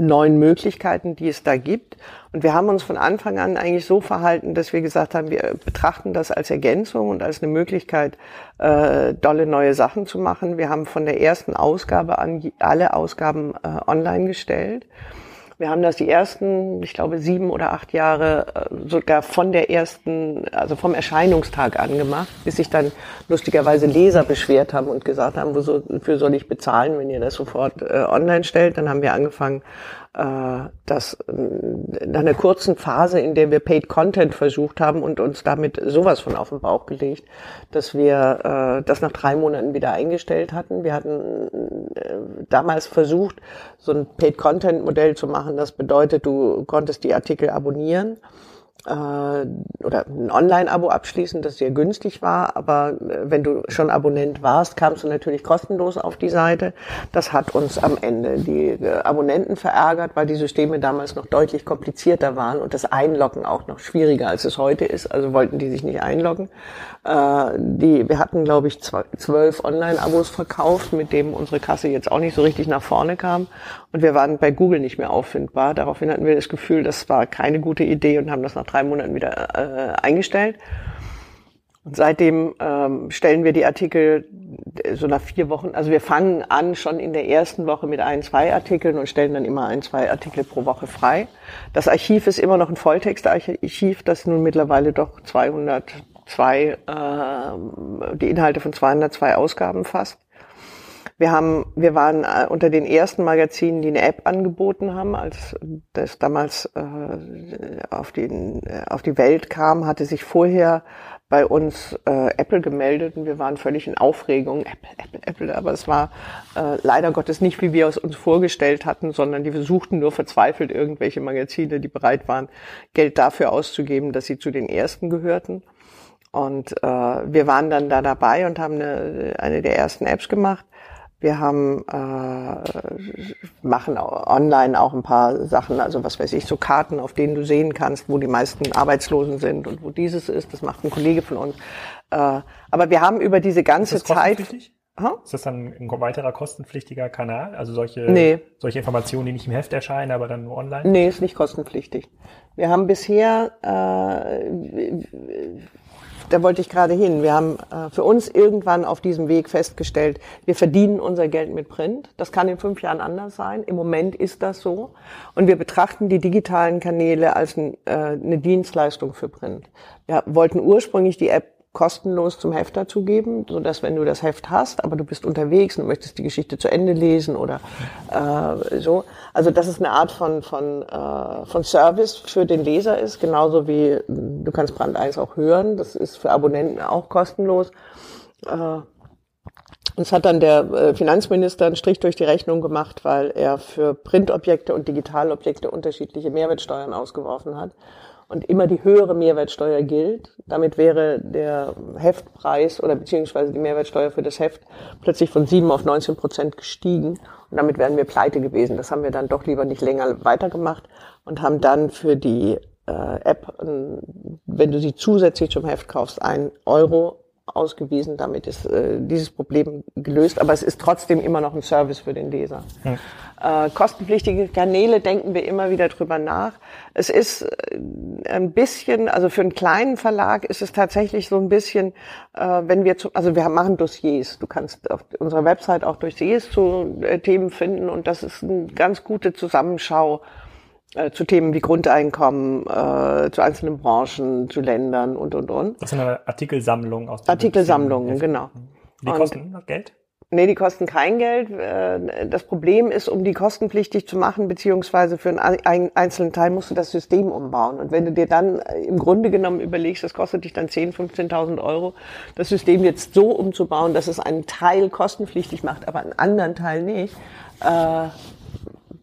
B: neuen Möglichkeiten, die es da gibt. Und wir haben uns von Anfang an eigentlich so verhalten, dass wir gesagt haben, wir betrachten das als Ergänzung und als eine Möglichkeit, äh, dolle neue Sachen zu machen. Wir haben von der ersten Ausgabe an alle Ausgaben äh, online gestellt. Wir haben das die ersten, ich glaube, sieben oder acht Jahre äh, sogar von der ersten, also vom Erscheinungstag an gemacht, bis sich dann lustigerweise Leser beschwert haben und gesagt haben, wofür soll ich bezahlen, wenn ihr das sofort äh, online stellt. Dann haben wir angefangen, äh, dass äh, nach einer kurzen Phase, in der wir Paid Content versucht haben und uns damit sowas von auf den Bauch gelegt, dass wir äh, das nach drei Monaten wieder eingestellt hatten. Wir hatten äh, damals versucht, so ein Paid Content Modell zu machen. Das bedeutet, du konntest die Artikel abonnieren äh, oder ein Online-Abo abschließen, das sehr günstig war. Aber äh, wenn du schon Abonnent warst, kamst du natürlich kostenlos auf die Seite. Das hat uns am Ende die äh, Abonnenten verärgert, weil die Systeme damals noch deutlich komplizierter waren und das Einloggen auch noch schwieriger, als es heute ist. Also wollten die sich nicht einloggen. Äh, die, wir hatten, glaube ich, zwölf Online-Abos verkauft, mit dem unsere Kasse jetzt auch nicht so richtig nach vorne kam. Und wir waren bei Google nicht mehr auffindbar. Daraufhin hatten wir das Gefühl, das war keine gute Idee und haben das nach drei Monaten wieder äh, eingestellt. Und seitdem ähm, stellen wir die Artikel so nach vier Wochen, also wir fangen an schon in der ersten Woche mit ein, zwei Artikeln und stellen dann immer ein, zwei Artikel pro Woche frei. Das Archiv ist immer noch ein Volltextarchiv, das nun mittlerweile doch 202, äh, die Inhalte von 202 Ausgaben fasst. Wir haben, wir waren äh, unter den ersten Magazinen, die eine App angeboten haben, als das damals äh, auf, den, äh, auf die Welt kam, hatte sich vorher bei uns äh, Apple gemeldet und wir waren völlig in Aufregung. Apple, Apple, Apple, aber es war äh, leider Gottes nicht, wie wir es uns vorgestellt hatten, sondern die versuchten nur verzweifelt irgendwelche Magazine, die bereit waren, Geld dafür auszugeben, dass sie zu den ersten gehörten. Und äh, wir waren dann da dabei und haben eine, eine der ersten Apps gemacht. Wir haben äh, machen online auch ein paar Sachen, also was weiß ich, so Karten, auf denen du sehen kannst, wo die meisten Arbeitslosen sind und wo dieses ist. Das macht ein Kollege von uns. Äh, aber wir haben über diese ganze ist das Zeit.
A: Huh? Ist das dann ein weiterer kostenpflichtiger Kanal? Also solche, nee. solche Informationen, die nicht im Heft erscheinen, aber dann nur online?
B: Nee, ist nicht kostenpflichtig. Wir haben bisher äh, da wollte ich gerade hin. Wir haben äh, für uns irgendwann auf diesem Weg festgestellt, wir verdienen unser Geld mit Print. Das kann in fünf Jahren anders sein. Im Moment ist das so. Und wir betrachten die digitalen Kanäle als ein, äh, eine Dienstleistung für Print. Wir wollten ursprünglich die App kostenlos zum Heft dazugeben, so dass wenn du das Heft hast, aber du bist unterwegs und möchtest die Geschichte zu Ende lesen oder äh, so. Also dass es eine Art von von äh, von Service für den Leser ist, genauso wie du kannst Brand 1 auch hören. Das ist für Abonnenten auch kostenlos. Äh, uns hat dann der äh, Finanzminister einen Strich durch die Rechnung gemacht, weil er für Printobjekte und Digitalobjekte unterschiedliche Mehrwertsteuern ausgeworfen hat und immer die höhere Mehrwertsteuer gilt. Damit wäre der Heftpreis oder beziehungsweise die Mehrwertsteuer für das Heft plötzlich von 7 auf 19 Prozent gestiegen und damit wären wir pleite gewesen. Das haben wir dann doch lieber nicht länger weitergemacht und haben dann für die äh, App, wenn du sie zusätzlich zum Heft kaufst, ein Euro ausgewiesen. Damit ist äh, dieses Problem gelöst, aber es ist trotzdem immer noch ein Service für den Leser. Hm. Äh, kostenpflichtige Kanäle denken wir immer wieder drüber nach. Es ist äh, ein bisschen, also für einen kleinen Verlag ist es tatsächlich so ein bisschen, äh, wenn wir zu, also wir machen Dossiers. Du kannst auf unserer Website auch Dossiers zu äh, Themen finden und das ist eine ganz gute Zusammenschau zu Themen wie Grundeinkommen, äh, zu einzelnen Branchen, zu Ländern und, und, und.
A: Das ist eine Artikelsammlung aus
B: Artikelsammlungen, genau.
A: Die kosten und, Geld?
B: Nee, die kosten kein Geld. Äh, das Problem ist, um die kostenpflichtig zu machen, beziehungsweise für einen einzelnen Teil musst du das System umbauen. Und wenn du dir dann äh, im Grunde genommen überlegst, das kostet dich dann 10.000, 15.000 Euro, das System jetzt so umzubauen, dass es einen Teil kostenpflichtig macht, aber einen anderen Teil nicht, äh,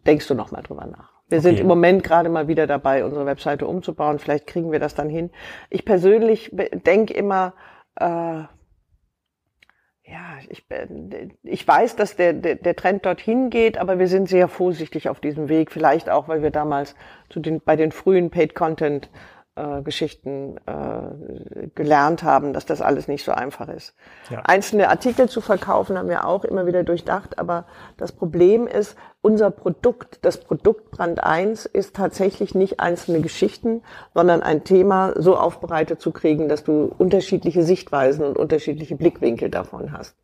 B: denkst du nochmal drüber nach. Wir okay. sind im Moment gerade mal wieder dabei, unsere Webseite umzubauen. Vielleicht kriegen wir das dann hin. Ich persönlich denke immer, äh, ja, ich, ich weiß, dass der, der, der Trend dorthin geht, aber wir sind sehr vorsichtig auf diesem Weg. Vielleicht auch, weil wir damals zu den, bei den frühen Paid Content äh, Geschichten äh, gelernt haben, dass das alles nicht so einfach ist. Ja. Einzelne Artikel zu verkaufen haben wir auch immer wieder durchdacht, aber das Problem ist, unser Produkt, das Produkt Brand 1 ist tatsächlich nicht einzelne Geschichten, sondern ein Thema so aufbereitet zu kriegen, dass du unterschiedliche Sichtweisen und unterschiedliche Blickwinkel davon hast.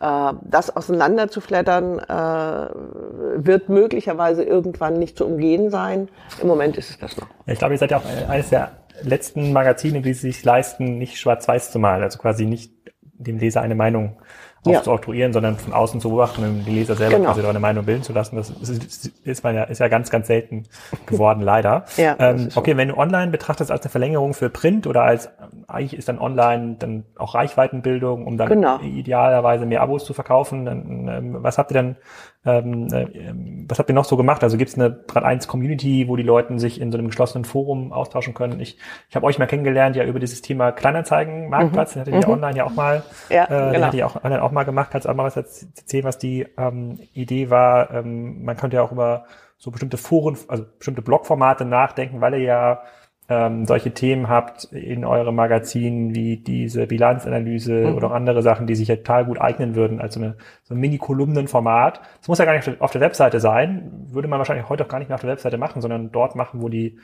B: Äh, das auseinanderzuflattern äh, wird möglicherweise irgendwann nicht zu umgehen sein. Im Moment ist es das noch.
A: Ich glaube, ihr seid ja auch eines der letzten Magazine, die sich leisten, nicht schwarz-weiß zu malen, also quasi nicht dem Leser eine Meinung ja. zu oktroyieren, sondern von außen zu beobachten und die Leser selber genau. quasi eine Meinung bilden zu lassen. Das ist, ist, man ja, ist ja ganz, ganz selten geworden, leider. Ja, ähm, okay, wenn du online betrachtest als eine Verlängerung für Print oder als, eigentlich ist dann online dann auch Reichweitenbildung, um dann genau. idealerweise mehr Abos zu verkaufen, dann, ähm, was habt ihr dann ähm, äh, was habt ihr noch so gemacht? Also gibt es eine Brand 1 Community, wo die Leute sich in so einem geschlossenen Forum austauschen können? Ich, ich habe euch mal kennengelernt ja über dieses Thema Kleinanzeigen, Marktplatz, mhm. den hattet ihr mhm. online ja auch mal, ja, äh, genau. den ihr auch online auch mal gemacht. Kannst du auch mal was erzählen, was die ähm, Idee war? Ähm, man könnte ja auch über so bestimmte Foren, also bestimmte Blogformate nachdenken, weil ihr ja ähm, solche Themen habt in eurem Magazin wie diese Bilanzanalyse mhm. oder auch andere Sachen, die sich ja total gut eignen würden als so, eine, so ein Mini-Kolumnenformat. Das muss ja gar nicht auf der Webseite sein, würde man wahrscheinlich heute auch gar nicht mehr auf der Webseite machen, sondern dort machen, wo die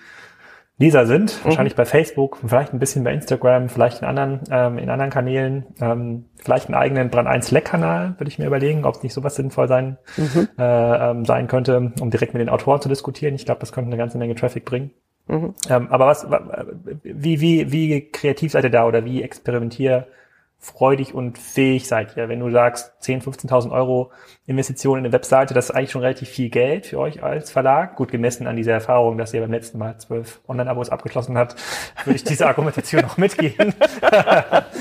A: Leser sind, mhm. wahrscheinlich bei Facebook, vielleicht ein bisschen bei Instagram, vielleicht in anderen, ähm, in anderen Kanälen, ähm, vielleicht einen eigenen Brand 1 Slack-Kanal, würde ich mir überlegen, ob es nicht sowas sinnvoll sein, mhm. äh, ähm, sein könnte, um direkt mit den Autoren zu diskutieren. Ich glaube, das könnte eine ganze Menge Traffic bringen. Mhm. Ähm, aber was, wie, wie, wie kreativ seid ihr da oder wie experimentierfreudig und fähig seid ihr? Wenn du sagst, 10, 15.000 Euro Investition in eine Webseite, das ist eigentlich schon relativ viel Geld für euch als Verlag. Gut gemessen an dieser Erfahrung, dass ihr beim letzten Mal zwölf Online-Abos abgeschlossen habt, würde ich diese Argumentation noch mitgehen.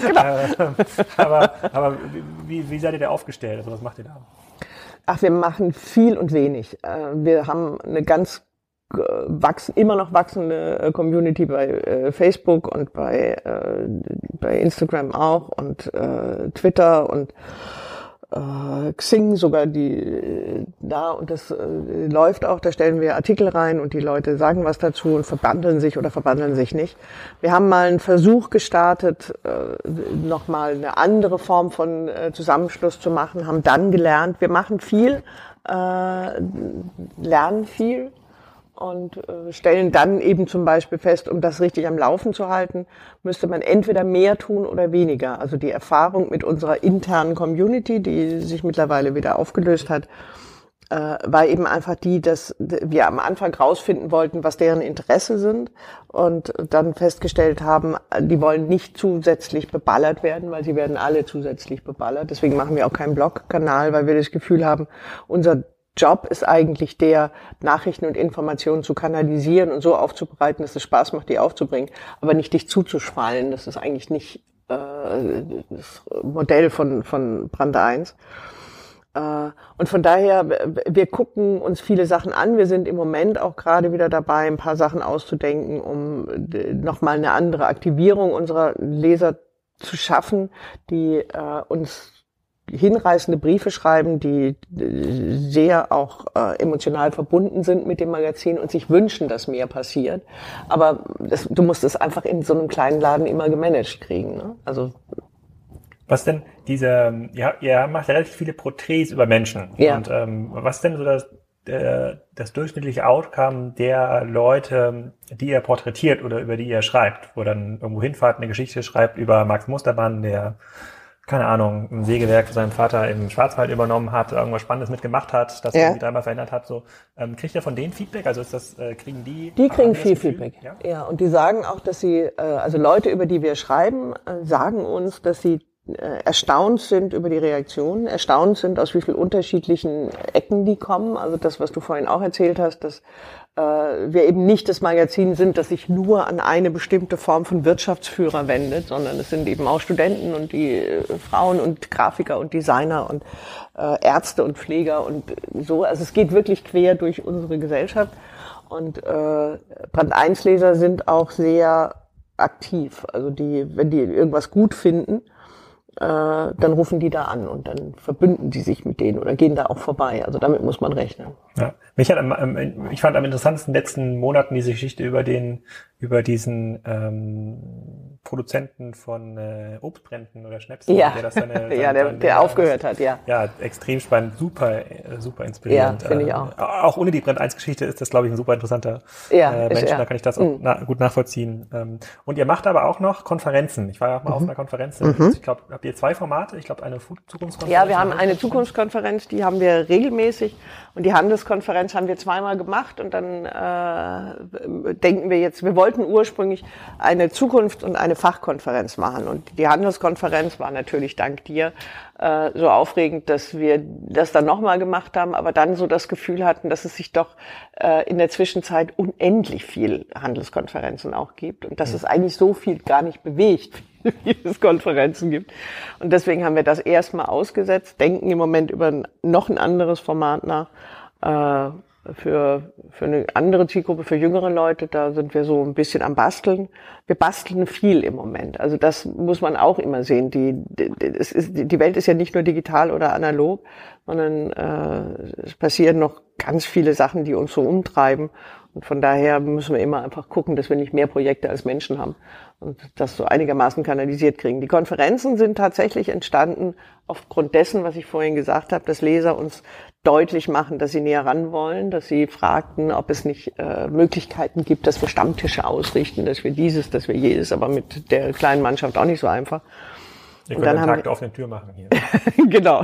A: genau. aber aber wie, wie seid ihr da aufgestellt? Also was macht ihr da?
B: Ach, wir machen viel und wenig. Äh, wir haben eine ganz wachsen, immer noch wachsende äh, Community bei äh, Facebook und bei, äh, bei Instagram auch und äh, Twitter und äh, Xing sogar die äh, da und das äh, läuft auch, da stellen wir Artikel rein und die Leute sagen was dazu und verbandeln sich oder verbandeln sich nicht. Wir haben mal einen Versuch gestartet, äh, nochmal eine andere Form von äh, Zusammenschluss zu machen, haben dann gelernt, wir machen viel, äh, lernen viel und äh, stellen dann eben zum Beispiel fest, um das richtig am Laufen zu halten, müsste man entweder mehr tun oder weniger. Also die Erfahrung mit unserer internen Community, die sich mittlerweile wieder aufgelöst hat, äh, war eben einfach die, dass wir am Anfang rausfinden wollten, was deren Interesse sind und dann festgestellt haben, die wollen nicht zusätzlich beballert werden, weil sie werden alle zusätzlich beballert. Deswegen machen wir auch keinen Blog-Kanal, weil wir das Gefühl haben, unser Job ist eigentlich der, Nachrichten und Informationen zu kanalisieren und so aufzubereiten, dass es Spaß macht, die aufzubringen, aber nicht dich zuzuschwallen. Das ist eigentlich nicht äh, das Modell von, von Brand 1. Äh, und von daher, wir gucken uns viele Sachen an. Wir sind im Moment auch gerade wieder dabei, ein paar Sachen auszudenken, um nochmal eine andere Aktivierung unserer Leser zu schaffen, die äh, uns hinreißende Briefe schreiben, die sehr auch äh, emotional verbunden sind mit dem Magazin und sich wünschen, dass mehr passiert. Aber das, du musst es einfach in so einem kleinen Laden immer gemanagt kriegen. Ne? Also
A: was denn diese, ja, ihr macht relativ viele Porträts über Menschen. Ja. Und ähm, was denn so das, äh, das durchschnittliche Outcome der Leute, die ihr porträtiert oder über die ihr schreibt, wo dann irgendwo hinfahrt, eine Geschichte schreibt über Max Mustermann, der keine Ahnung, ein Sägewerk für seinen Vater im Schwarzwald übernommen hat, irgendwas Spannendes mitgemacht hat, das ja. irgendwie dreimal verändert hat. So, ähm, kriegt er von denen Feedback? Also ist das, äh, kriegen die?
B: Die kriegen viel Feedback. Ja? ja, und die sagen auch, dass sie, äh, also Leute, über die wir schreiben, äh, sagen uns, dass sie äh, erstaunt sind über die Reaktionen, erstaunt sind, aus wie vielen unterschiedlichen Ecken die kommen. Also das, was du vorhin auch erzählt hast, dass wir eben nicht das Magazin sind, das sich nur an eine bestimmte Form von Wirtschaftsführer wendet, sondern es sind eben auch Studenten und die äh, Frauen und Grafiker und Designer und äh, Ärzte und Pfleger und so. Also es geht wirklich quer durch unsere Gesellschaft. Und äh, Brand 1 Leser sind auch sehr aktiv. Also die, wenn die irgendwas gut finden, äh, dann rufen die da an und dann verbünden die sich mit denen oder gehen da auch vorbei. Also damit muss man rechnen.
A: Ja. Mich hat, ich fand am interessantesten in den letzten Monaten diese Geschichte über den über diesen ähm, Produzenten von äh, Obstbränden oder Schnäpsen,
B: Ja.
A: der das seine, seine,
B: ja, der, der aufgehört hat, ja.
A: Ja, extrem spannend, super, äh, super inspirierend.
B: Ja, finde ich
A: Ähm,
B: auch.
A: Auch ohne die Brand 1 Geschichte ist das, glaube ich, ein super interessanter
B: Ja,
A: äh, Mensch.
B: er.
A: Da kann ich das auch
B: Mhm.
A: na, gut nachvollziehen. Ähm, und ihr macht aber auch noch Konferenzen. Ich war ja auch mal auf einer Konferenz. Ich glaube, habt ihr zwei Formate? Ich glaube, eine Zukunftskonferenz.
B: Mhm. Ja, wir haben eine Zukunftskonferenz, die haben wir regelmäßig und die Handelskonferenz haben wir zweimal gemacht und dann äh, denken wir jetzt, wir wollten ursprünglich eine Zukunft- und eine Fachkonferenz machen und die Handelskonferenz war natürlich dank dir äh, so aufregend, dass wir das dann nochmal gemacht haben, aber dann so das Gefühl hatten, dass es sich doch äh, in der Zwischenzeit unendlich viel Handelskonferenzen auch gibt und dass es eigentlich so viel gar nicht bewegt, wie es Konferenzen gibt. Und deswegen haben wir das erstmal ausgesetzt, denken im Moment über noch ein anderes Format nach. Äh, für, für eine andere Zielgruppe, für jüngere Leute, da sind wir so ein bisschen am Basteln. Wir basteln viel im Moment. Also das muss man auch immer sehen. Die, die, es ist, die Welt ist ja nicht nur digital oder analog, sondern äh, es passieren noch ganz viele Sachen, die uns so umtreiben. Und von daher müssen wir immer einfach gucken, dass wir nicht mehr Projekte als Menschen haben und das so einigermaßen kanalisiert kriegen. Die Konferenzen sind tatsächlich entstanden aufgrund dessen, was ich vorhin gesagt habe, dass Leser uns deutlich machen, dass sie näher ran wollen, dass sie fragten, ob es nicht äh, Möglichkeiten gibt, dass wir Stammtische ausrichten, dass wir dieses, dass wir jedes, aber mit der kleinen Mannschaft auch nicht so einfach.
A: Könnt
B: dann
A: einen
B: haben
A: Tag
B: wir-
A: der offenen Tür machen hier.
B: genau.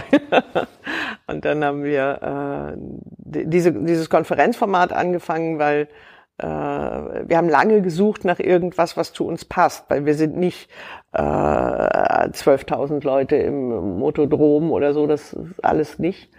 B: Und dann haben wir äh, die- diese, dieses Konferenzformat angefangen, weil äh, wir haben lange gesucht nach irgendwas, was zu uns passt, weil wir sind nicht äh, 12.000 Leute im Motodrom oder so, das ist alles nicht.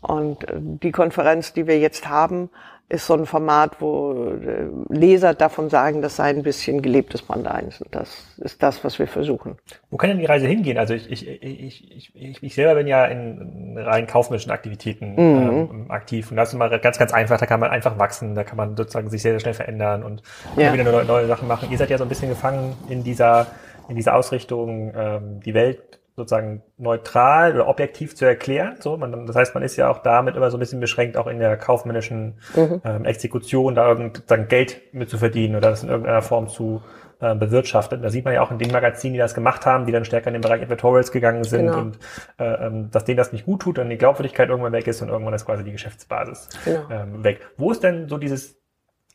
B: Und äh, die Konferenz, die wir jetzt haben, ist so ein Format, wo äh, Leser davon sagen, das sei ein bisschen gelebtes Brand 1. Und das ist das, was wir versuchen.
A: Wo kann denn die Reise hingehen? Also ich, ich, ich, ich, ich, selber bin ja in rein kaufmännischen Aktivitäten ähm, aktiv und das ist immer ganz, ganz einfach. Da kann man einfach wachsen, da kann man sozusagen sich sehr, sehr schnell verändern und
B: Ja.
A: immer wieder neue, neue Sachen machen. Ihr seid ja so ein bisschen gefangen in dieser, in dieser Ausrichtung, ähm, die Welt sozusagen neutral oder objektiv zu erklären. So, man, das heißt, man ist ja auch damit immer so ein bisschen beschränkt, auch in der kaufmännischen ähm, Exekution da irgendein Geld mit zu verdienen oder das in irgendeiner Form zu äh, bewirtschaften. Da sieht man ja auch in den Magazinen, die das gemacht haben, die dann stärker in den Bereich Editorials gegangen sind
B: Genau.
A: und äh, ähm, dass denen das nicht gut tut, dann die Glaubwürdigkeit irgendwann weg ist und irgendwann ist quasi die Geschäftsbasis
B: Genau.
A: ähm, weg. Wo ist denn so dieses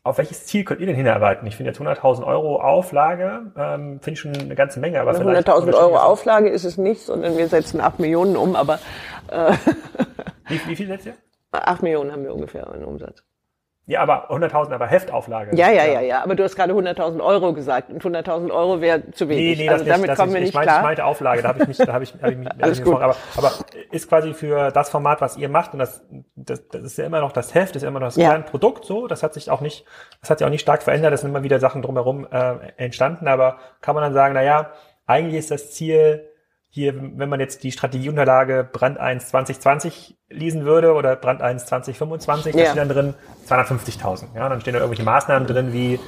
A: auf welches Ziel könnt ihr denn hinarbeiten? Ich finde jetzt 100.000 Euro Auflage, ähm, finde ich schon eine ganze Menge, aber vielleicht
B: 100.000 Euro
A: auf.
B: Auflage ist es nicht, sondern wir setzen 8 Millionen um, aber äh,
A: Wie, wie viel setzt ihr?
B: 8 Millionen haben wir ungefähr an Umsatz.
A: Ja, aber 100.000 aber Heftauflage.
B: Ja, ja, ja, ja, aber du hast gerade 100.000 Euro gesagt und 100.000 Euro wäre zu
A: Nee,
B: wenig.
A: nee,
B: also
A: das
B: damit
A: nicht, das
B: kommen
A: nicht.
B: wir
A: Ich
B: nicht
A: meinte, ich
B: klar.
A: meinte Auflage, da habe ich mich, da habe ich, hab ich, mich-
B: Alles
A: ich
B: gut.
A: aber, aber ist quasi für das Format, was ihr macht, und das, das, das ist ja immer noch das Heft, ist ja immer noch das
B: Ja.
A: Kernprodukt, so, das hat sich auch nicht, das hat sich auch nicht stark verändert, es sind immer wieder Sachen drumherum äh, entstanden, aber kann man dann sagen, na ja, eigentlich ist das Ziel, hier, wenn man jetzt die Strategieunterlage Brand 1 2020 lesen würde oder Brand 1 2025, da
B: Ja.
A: steht dann drin 250.000. Ja, dann stehen da irgendwelche Maßnahmen drin wie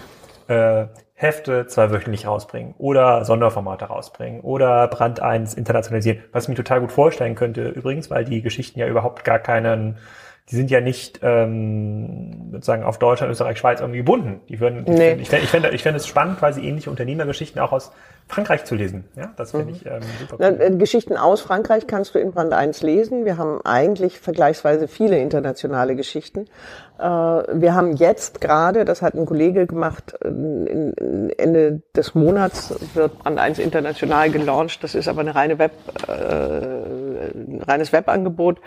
A: äh, Hefte zweiwöchentlich rausbringen oder Sonderformate rausbringen oder Brand 1 internationalisieren. Was ich mir total gut vorstellen könnte übrigens, weil die Geschichten ja überhaupt gar keinen, die sind ja nicht ähm, sozusagen auf Deutschland, Österreich, Schweiz irgendwie gebunden. Die würden,
B: Nee.
A: fänd- ich fände ich fände- ich fände es spannend, quasi ähnliche Unternehmergeschichten auch aus Frankreich zu lesen. Ja, das finde ich ähm, super cool.
B: äh, Geschichten aus Frankreich kannst du in Brand 1 lesen. Wir haben eigentlich vergleichsweise viele internationale Geschichten. Äh, Wir haben jetzt gerade, das hat ein Kollege gemacht, äh, Ende des Monats wird Brand 1 international gelauncht. Das ist aber eine reine Web, äh, ein reines Webangebot.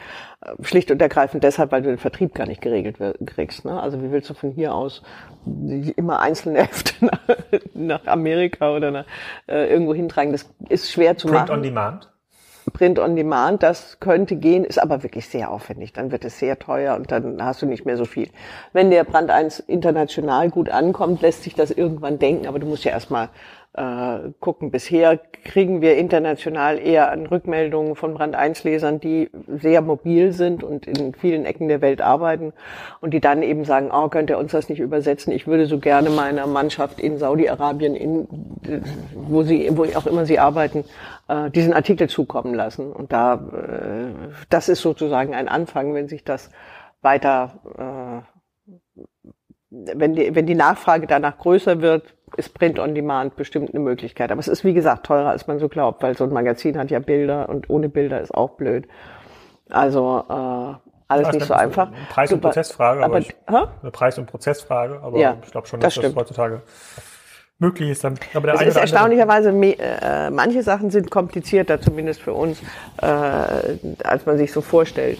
B: Äh, Schlicht und ergreifend deshalb, weil du den Vertrieb gar nicht geregelt kriegst. Ne? Also wie willst du von hier aus immer einzelne Hefte nach, nach Amerika oder nach, äh, irgendwo hintragen? Das ist schwer zu
A: Print
B: machen.
A: on Demand.
B: Print on Demand, das könnte gehen, ist aber wirklich sehr aufwendig. Dann wird es sehr teuer und dann hast du nicht mehr so viel. Wenn der Brand 1 international gut ankommt, lässt sich das irgendwann denken, aber du musst ja erstmal äh, gucken. Bisher kriegen wir international eher an Rückmeldungen von Brand 1 Lesern, die sehr mobil sind und in vielen Ecken der Welt arbeiten und die dann eben sagen, oh, könnt ihr uns das nicht übersetzen? Ich würde so gerne meiner Mannschaft in Saudi-Arabien, in, wo sie, wo auch immer sie arbeiten, äh, diesen Artikel zukommen lassen. Und da, äh, das ist sozusagen ein Anfang, wenn sich das weiter, äh, wenn die, wenn die Nachfrage danach größer wird, ist Print on Demand bestimmt eine Möglichkeit. Aber es ist, wie gesagt, teurer, als man so glaubt, weil so ein Magazin hat ja Bilder und ohne Bilder ist auch blöd. Also äh, alles ja, nicht so einfach. Eine
A: Preis- und Prozessfrage, aber, aber ich, eine Preis- und Prozessfrage, aber ja, ich glaube schon, dass das, das heutzutage möglich ist dann.
B: Aber der es ist erstaunlicherweise, äh, manche Sachen sind komplizierter, zumindest für uns, äh, als man sich so vorstellt,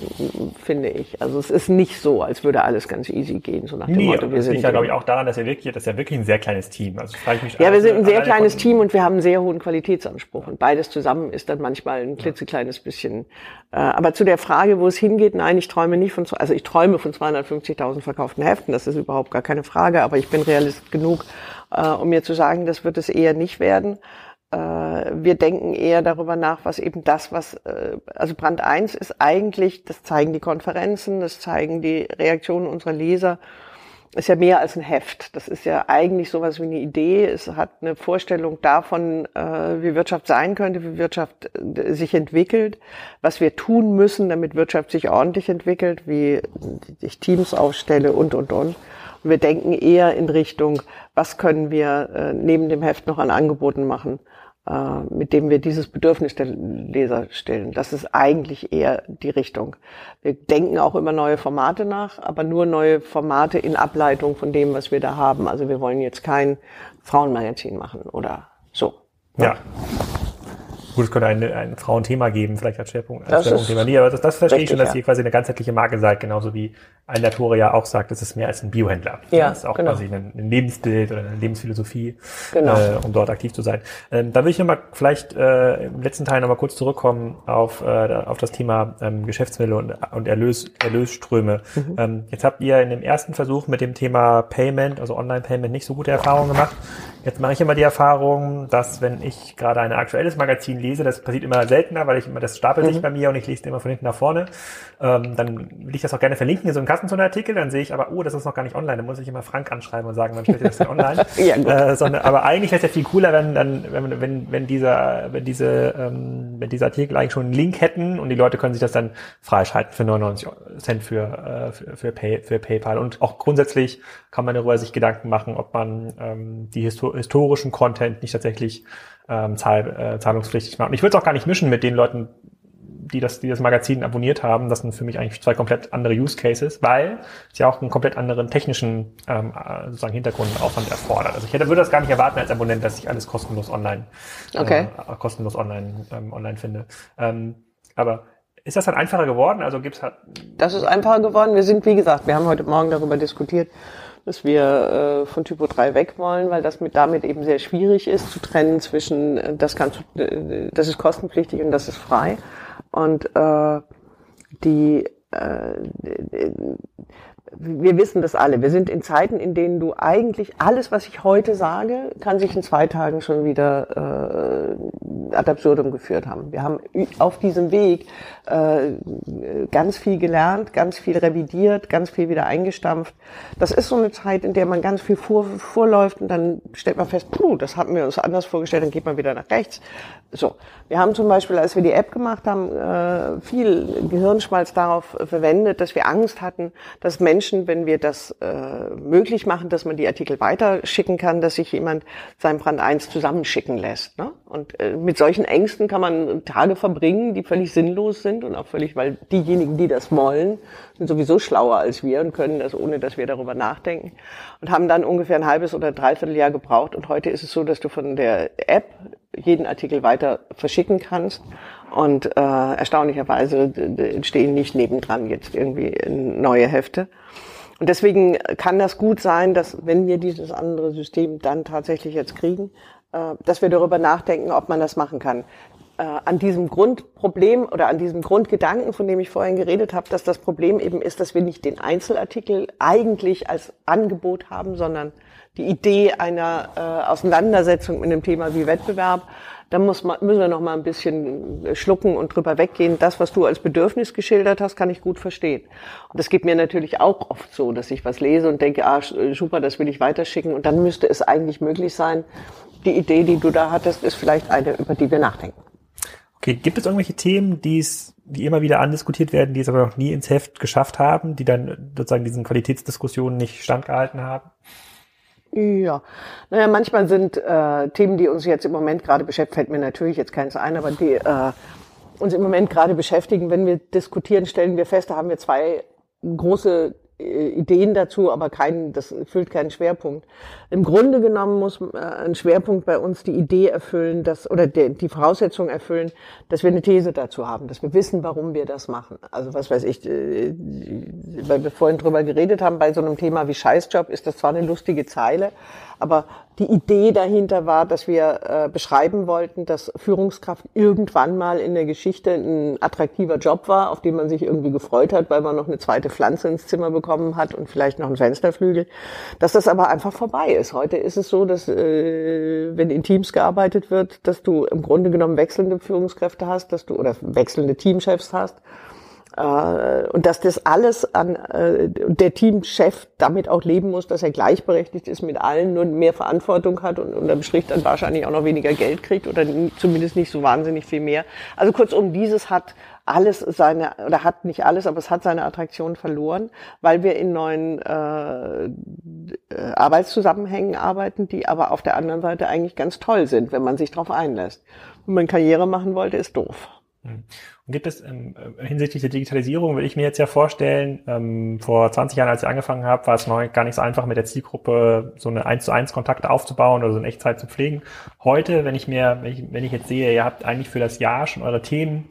B: finde ich. Also es ist nicht so, als würde alles ganz easy gehen, so nach dem
A: nee,
B: Motto,
A: wir das sind. liegt ja, glaube ich, auch daran, dass er wirklich, das ist ja wirklich ein sehr kleines Team. Also frage ich mich.
B: Ja, wir sind ein sehr kleines Team und wir haben einen sehr hohen Qualitätsanspruch. Und beides zusammen ist dann manchmal ein klitzekleines bisschen. Äh, aber zu der Frage, wo es hingeht, nein, ich träume nicht von, also ich träume von 250.000 verkauften Heften, das ist überhaupt gar keine Frage, aber ich bin realist genug, äh, um mir zu sagen, das wird es eher nicht werden. Äh, wir denken eher darüber nach, was eben das, was, äh, also Brand 1 ist eigentlich, das zeigen die Konferenzen, das zeigen die Reaktionen unserer Leser, ist ja mehr als ein Heft. Das ist ja eigentlich sowas wie eine Idee. Es hat eine Vorstellung davon, äh, wie Wirtschaft sein könnte, wie Wirtschaft äh, sich entwickelt, was wir tun müssen, damit Wirtschaft sich ordentlich entwickelt, wie ich Teams aufstelle und, und, und. Und wir denken eher in Richtung, was können wir äh, neben dem Heft noch an Angeboten machen, äh, mit dem wir dieses Bedürfnis der Leser stillen. Das ist eigentlich eher die Richtung. Wir denken auch immer neue Formate nach, aber nur neue Formate in Ableitung von dem, was wir da haben. Also wir wollen jetzt kein Frauenmagazin machen oder so.
A: Ja. Gut, es könnte ein, ein Frauenthema geben, vielleicht als Schwerpunkt, als Schwerpunktthema. Nee, aber das, das verstehe ich schon, dass ja. ihr quasi eine ganzheitliche Marke seid, genauso wie ein Latoria auch sagt, es ist mehr als ein Biohändler. Ja, das ist auch genau. quasi ein, ein, Lebensbild oder eine Lebensphilosophie, genau. äh, um dort aktiv zu sein. Ähm, da will ich nochmal vielleicht äh, im letzten Teil nochmal kurz zurückkommen auf, äh, auf das Thema ähm, Geschäftsmittel und, und Erlös, Erlösströme. Mhm. Ähm, jetzt habt ihr in dem ersten Versuch mit dem Thema Payment, also Online-Payment, nicht so gute Erfahrungen gemacht. Jetzt mache ich immer die Erfahrung, dass wenn ich gerade ein aktuelles Magazin lese, das passiert immer seltener, weil ich immer, das stapelt mhm. sich bei mir und ich lese immer von hinten nach vorne, ähm, dann will ich das auch gerne verlinken in so einem Kassenzone-Artikel, dann sehe ich aber, oh, das ist noch gar nicht online, dann muss ich immer Frank anschreiben und sagen, wann stellt ihr das denn online? ja. Äh, sondern, aber eigentlich wäre es ja viel cooler, wenn, dann, wenn, wenn, wenn dieser, wenn diese, ähm, wenn diese Artikel eigentlich schon einen Link hätten und die Leute können sich das dann freischalten für 99 Cent für, äh, für, für, Pay, für PayPal. Und auch grundsätzlich kann man darüber sich Gedanken machen, ob man ähm, die Histo historischen Content nicht tatsächlich ähm, zahl, äh, zahlungspflichtig macht. Und ich würde es auch gar nicht mischen mit den Leuten, die das, die das Magazin abonniert haben. Das sind für mich eigentlich zwei komplett andere Use Cases, weil es ja auch einen komplett anderen technischen ähm, äh, sozusagen Hintergrundaufwand erfordert. Also ich hätte, würde das gar nicht erwarten als Abonnent, dass ich alles kostenlos online,
B: okay.
A: äh, kostenlos online, ähm, online finde. Ähm, aber ist das dann einfacher geworden? Also gibt's halt
B: Das ist einfacher geworden. Wir sind, wie gesagt, wir haben heute Morgen darüber diskutiert, dass wir äh, von Typo 3 weg wollen, weil das mit damit eben sehr schwierig ist zu trennen zwischen äh, das kannst äh, das ist kostenpflichtig und das ist frei. Und äh, die äh, wir wissen das alle. Wir sind in Zeiten, in denen du eigentlich alles, was ich heute sage, kann sich in zwei Tagen schon wieder äh, ad absurdum geführt haben. Wir haben auf diesem Weg äh, ganz viel gelernt, ganz viel revidiert, ganz viel wieder eingestampft. Das ist so eine Zeit, in der man ganz viel vor, vorläuft und dann stellt man fest, puh, das haben wir uns anders vorgestellt, dann geht man wieder nach rechts. So, wir haben zum Beispiel, als wir die App gemacht haben, äh, viel Gehirnschmalz darauf verwendet, dass wir Angst hatten, dass Menschen, wenn wir das äh, möglich machen, dass man die Artikel weiterschicken kann, dass sich jemand sein Brand 1 zusammenschicken lässt. Ne? Und äh, mit solchen Ängsten kann man Tage verbringen, die völlig sinnlos sind und auch völlig, weil diejenigen, die das wollen, sind sowieso schlauer als wir und können das, ohne dass wir darüber nachdenken. Und haben dann ungefähr ein halbes oder dreiviertel Jahr gebraucht. Und heute ist es so, dass du von der App jeden Artikel weiter verschicken kannst. Und äh, erstaunlicherweise entstehen nicht nebendran jetzt irgendwie neue Hefte. Und deswegen kann das gut sein, dass wenn wir dieses andere System dann tatsächlich jetzt kriegen, äh, dass wir darüber nachdenken, ob man das machen kann. Äh, an diesem Grundproblem oder an diesem Grundgedanken, von dem ich vorhin geredet habe, dass das Problem eben ist, dass wir nicht den Einzelartikel eigentlich als Angebot haben, sondern die Idee einer äh, Auseinandersetzung mit einem Thema wie Wettbewerb, da muss man, müssen wir noch mal ein bisschen schlucken und drüber weggehen. Das, was du als Bedürfnis geschildert hast, kann ich gut verstehen. Und das geht mir natürlich auch oft so, dass ich was lese und denke, ah, super, das will ich weiterschicken. Und dann müsste es eigentlich möglich sein, die Idee, die du da hattest, ist vielleicht eine, über die wir nachdenken.
A: Okay, gibt es irgendwelche Themen, die es, die immer wieder andiskutiert werden, die es aber noch nie ins Heft geschafft haben, die dann sozusagen diesen Qualitätsdiskussionen nicht standgehalten haben?
B: Ja, naja, manchmal sind äh, Themen, die uns jetzt im Moment gerade beschäftigen, fällt mir natürlich jetzt keins ein, aber die äh, uns im Moment gerade beschäftigen, wenn wir diskutieren, stellen wir fest, da haben wir zwei große Ideen dazu, aber kein, das füllt keinen Schwerpunkt. Im Grunde genommen muss äh, ein Schwerpunkt bei uns die Idee erfüllen, dass, oder die, die Voraussetzung erfüllen, dass wir eine These dazu haben, dass wir wissen, warum wir das machen. Also was weiß ich, äh, weil wir vorhin drüber geredet haben, bei so einem Thema wie Scheißjob ist das zwar eine lustige Zeile, aber die Idee dahinter war, dass wir äh, beschreiben wollten, dass Führungskraft irgendwann mal in der Geschichte ein attraktiver Job war, auf den man sich irgendwie gefreut hat, weil man noch eine zweite Pflanze ins Zimmer bekommen hat und vielleicht noch einen Fensterflügel. Dass das aber einfach vorbei ist. Heute ist es so, dass äh, wenn in Teams gearbeitet wird, dass du im Grunde genommen wechselnde Führungskräfte hast, dass du oder wechselnde Teamchefs hast und dass das alles an äh, der Teamchef damit auch leben muss, dass er gleichberechtigt ist mit allen, nur mehr Verantwortung hat und unterm Strich dann wahrscheinlich auch noch weniger Geld kriegt oder zumindest nicht so wahnsinnig viel mehr. Also kurzum, dieses hat alles seine oder hat nicht alles, aber es hat seine Attraktion verloren, weil wir in neuen äh, äh Arbeitszusammenhängen arbeiten, die aber auf der anderen Seite eigentlich ganz toll sind, wenn man sich darauf einlässt. Wenn man Karriere machen wollte, ist doof.
A: Hm. Gibt es ähm, äh, hinsichtlich der Digitalisierung, will ich mir jetzt ja vorstellen, ähm, vor 20 Jahren, als ich angefangen habe, war es noch gar nicht so einfach, mit der Zielgruppe so eine 1 zu 1 Kontakte aufzubauen oder so in Echtzeit zu pflegen. Heute, wenn ich mir, wenn ich, wenn ich jetzt sehe, ihr habt eigentlich für das Jahr schon eure Themen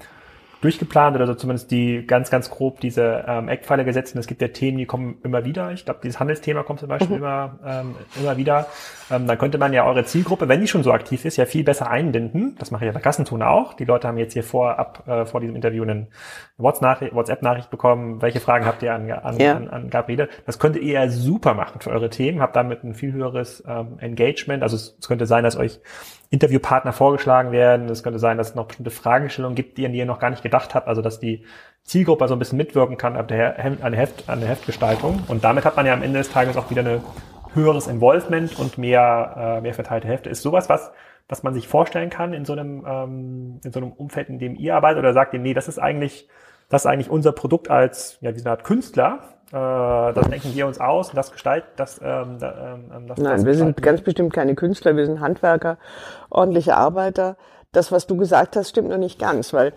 A: durchgeplant oder so zumindest die ganz, ganz grob diese ähm, Eckpfeiler gesetzt. Und es gibt ja Themen, die kommen immer wieder. Ich glaube, dieses Handelsthema kommt zum Beispiel mhm. immer, ähm, immer wieder. Ähm, dann könnte man ja eure Zielgruppe, wenn die schon so aktiv ist, ja viel besser einbinden. Das mache ich ja bei Kassentun auch. Die Leute haben jetzt hier vorab äh, vor diesem Interview eine WhatsApp-Nachricht bekommen. Welche Fragen habt ihr an, an, ja. an, an Gabriele? Das könntet ihr ja super machen für eure Themen. Habt damit ein viel höheres ähm, Engagement. Also es, es könnte sein, dass euch Interviewpartner vorgeschlagen werden. Es könnte sein, dass es noch bestimmte Fragestellungen gibt, die, an die ihr noch gar nicht gedacht habt. Also dass die Zielgruppe so ein bisschen mitwirken kann an der, Heft, an der Heftgestaltung. Und damit hat man ja am Ende des Tages auch wieder ein höheres Involvement und mehr, äh, mehr verteilte Hefte. Ist sowas was, was man sich vorstellen kann in so einem, ähm, in so einem Umfeld, in dem ihr arbeitet? Oder sagt ihr, nee, das ist eigentlich, das ist eigentlich unser Produkt als, ja, wie so eine Art Künstler, das denken wir uns aus, das gestaltet, das, ähm,
B: ähm, das Nein, wir sind ganz bestimmt keine Künstler, wir sind Handwerker, ordentliche Arbeiter. Das, was du gesagt hast, stimmt noch nicht ganz, weil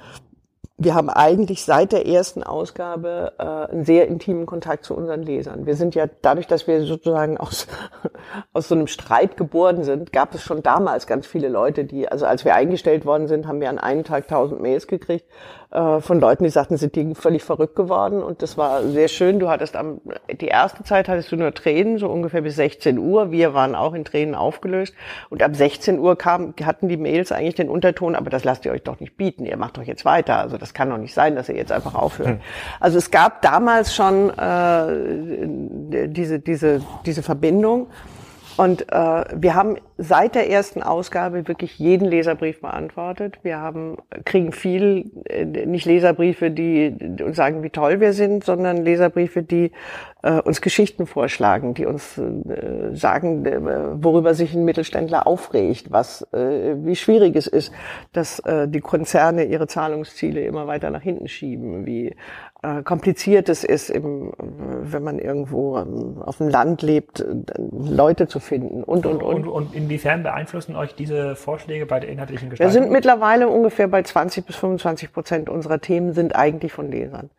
B: wir haben eigentlich seit der ersten Ausgabe äh, einen sehr intimen Kontakt zu unseren Lesern. Wir sind ja dadurch, dass wir sozusagen aus, aus so einem Streit geboren sind, gab es schon damals ganz viele Leute, die, also als wir eingestellt worden sind, haben wir an einem Tag tausend Mails gekriegt äh, von Leuten, die sagten, sind die völlig verrückt geworden. Und das war sehr schön. Du hattest am, die erste Zeit hattest du nur Tränen, so ungefähr bis 16 Uhr. Wir waren auch in Tränen aufgelöst. Und ab 16 Uhr kam, hatten die Mails eigentlich den Unterton, aber das lasst ihr euch doch nicht bieten. Ihr macht doch jetzt weiter. Also das kann doch nicht sein, dass ihr jetzt einfach aufhört. Hm. Also es gab damals schon äh, diese, diese, diese Verbindung. Und äh, wir haben seit der ersten Ausgabe wirklich jeden Leserbrief beantwortet. Wir haben kriegen viel äh, nicht Leserbriefe, die uns sagen, wie toll wir sind, sondern Leserbriefe, die äh, uns Geschichten vorschlagen, die uns äh, sagen, äh, worüber sich ein Mittelständler aufregt, was äh, wie schwierig es ist, dass äh, die Konzerne ihre Zahlungsziele immer weiter nach hinten schieben, wie kompliziert es ist, im, wenn man irgendwo ähm, auf dem Land lebt, Leute zu finden und, und, und.
A: Und, und inwiefern beeinflussen euch diese Vorschläge bei der inhaltlichen Gestaltung?
B: Wir sind mittlerweile ungefähr bei 20 bis 25 Prozent unserer Themen sind eigentlich von Lesern.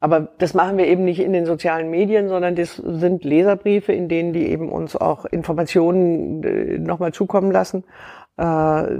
B: Aber das machen wir eben nicht in den sozialen Medien, sondern das sind Leserbriefe, in denen die eben uns auch Informationen äh, nochmal zukommen lassen. Äh,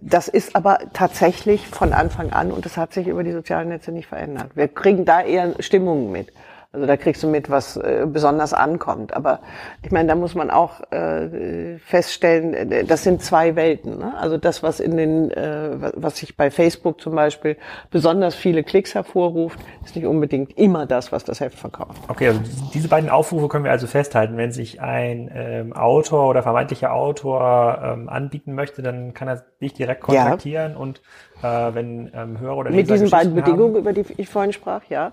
B: das ist aber tatsächlich von Anfang an und das hat sich über die sozialen Netze nicht verändert. Wir kriegen da eher Stimmungen mit. Also da kriegst du mit, was äh, besonders ankommt. Aber ich meine, da muss man auch äh, feststellen, äh, das sind zwei Welten. Ne? Also das, was in den, äh, was sich bei Facebook zum Beispiel besonders viele Klicks hervorruft, ist nicht unbedingt immer das, was das Heft verkauft.
A: Okay, also diese beiden Aufrufe können wir also festhalten. Wenn sich ein ähm, Autor oder vermeintlicher Autor ähm, anbieten möchte, dann kann er dich direkt kontaktieren ja. und äh, wenn ähm, Hörer oder
B: Leser Mit diesen beiden Bedingungen, über die ich vorhin sprach, ja.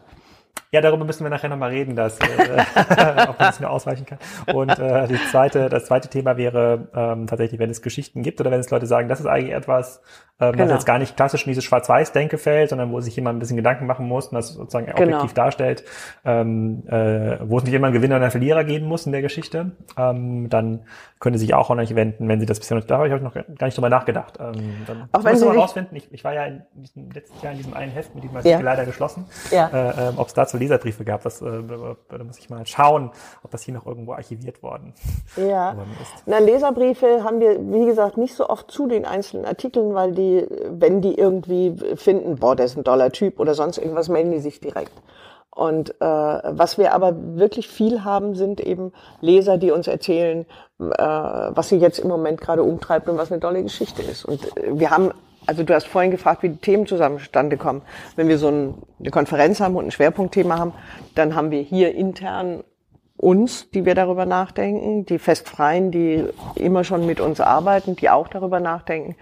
A: Ja, darüber müssen wir nachher nochmal reden, dass, äh, ob man es nur ausweichen kann. Und äh, die zweite, das zweite Thema wäre ähm, tatsächlich, wenn es Geschichten gibt oder wenn es Leute sagen, das ist eigentlich etwas, ähm, genau. was jetzt gar nicht klassisch in dieses Schwarz-Weiß-Denke fällt, sondern wo sich jemand ein bisschen Gedanken machen muss und das sozusagen genau. objektiv darstellt, ähm, äh, wo es nicht immer einen Gewinner und einen Verlierer geben muss in der Geschichte, ähm, dann können Sie sich auch an euch wenden, wenn Sie das bisher noch, da habe ich noch gar nicht drüber nachgedacht. Ähm, dann auch wenn Sie mal rausfinden, ich, ich war ja in diesem letzten Jahr in diesem einen Heft, mit dem ja. leider geschlossen, ja. äh, äh, ob es dazu Leserbriefe gab, das, äh, da muss ich mal schauen, ob das hier noch irgendwo archiviert worden
B: ja. ist. Na, Leserbriefe haben wir, wie gesagt, nicht so oft zu den einzelnen Artikeln, weil die die, wenn die irgendwie finden, boah, der ist ein toller Typ oder sonst irgendwas, melden die sich direkt. Und äh, was wir aber wirklich viel haben, sind eben Leser, die uns erzählen, äh, was sie jetzt im Moment gerade umtreibt und was eine tolle Geschichte ist. Und äh, wir haben, also du hast vorhin gefragt, wie die Themen zustande kommen. Wenn wir so ein, eine Konferenz haben und ein Schwerpunktthema haben, dann haben wir hier intern uns, die wir darüber nachdenken, die Festfreien, die immer schon mit uns arbeiten, die auch darüber nachdenken.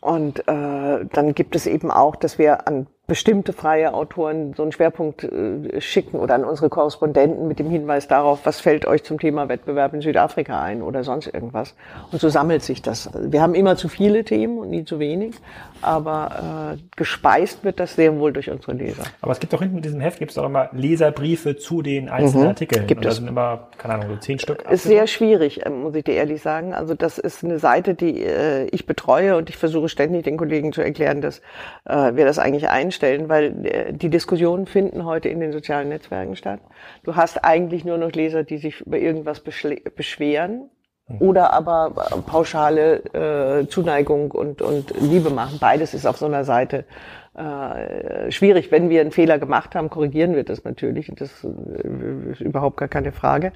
B: Und äh, dann gibt es eben auch, dass wir an bestimmte freie Autoren so einen Schwerpunkt äh, schicken oder an unsere Korrespondenten mit dem Hinweis darauf, was fällt euch zum Thema Wettbewerb in Südafrika ein oder sonst irgendwas. Und so sammelt sich das. Wir haben immer zu viele Themen und nie zu wenig, aber äh, gespeist wird das sehr wohl durch unsere Leser.
A: Aber es gibt doch hinten in diesem Heft gibt es auch immer Leserbriefe zu den einzelnen mhm, Artikeln.
B: Gibt
A: und
B: es.
A: sind immer, keine Ahnung, so zehn Stück.
B: Ist sehr schwierig, äh, muss ich dir ehrlich sagen. Also das ist eine Seite, die äh, ich betreue und ich versuche ständig den Kollegen zu erklären, dass äh, wir das eigentlich einstellen stellen, weil äh, die Diskussionen finden heute in den sozialen Netzwerken statt. Du hast eigentlich nur noch Leser, die sich über irgendwas beschweren. Oder aber äh, pauschale äh, Zuneigung und, und Liebe machen. Beides ist auf so einer Seite äh, schwierig. Wenn wir einen Fehler gemacht haben, korrigieren wir das natürlich. Das äh, ist überhaupt gar keine Frage.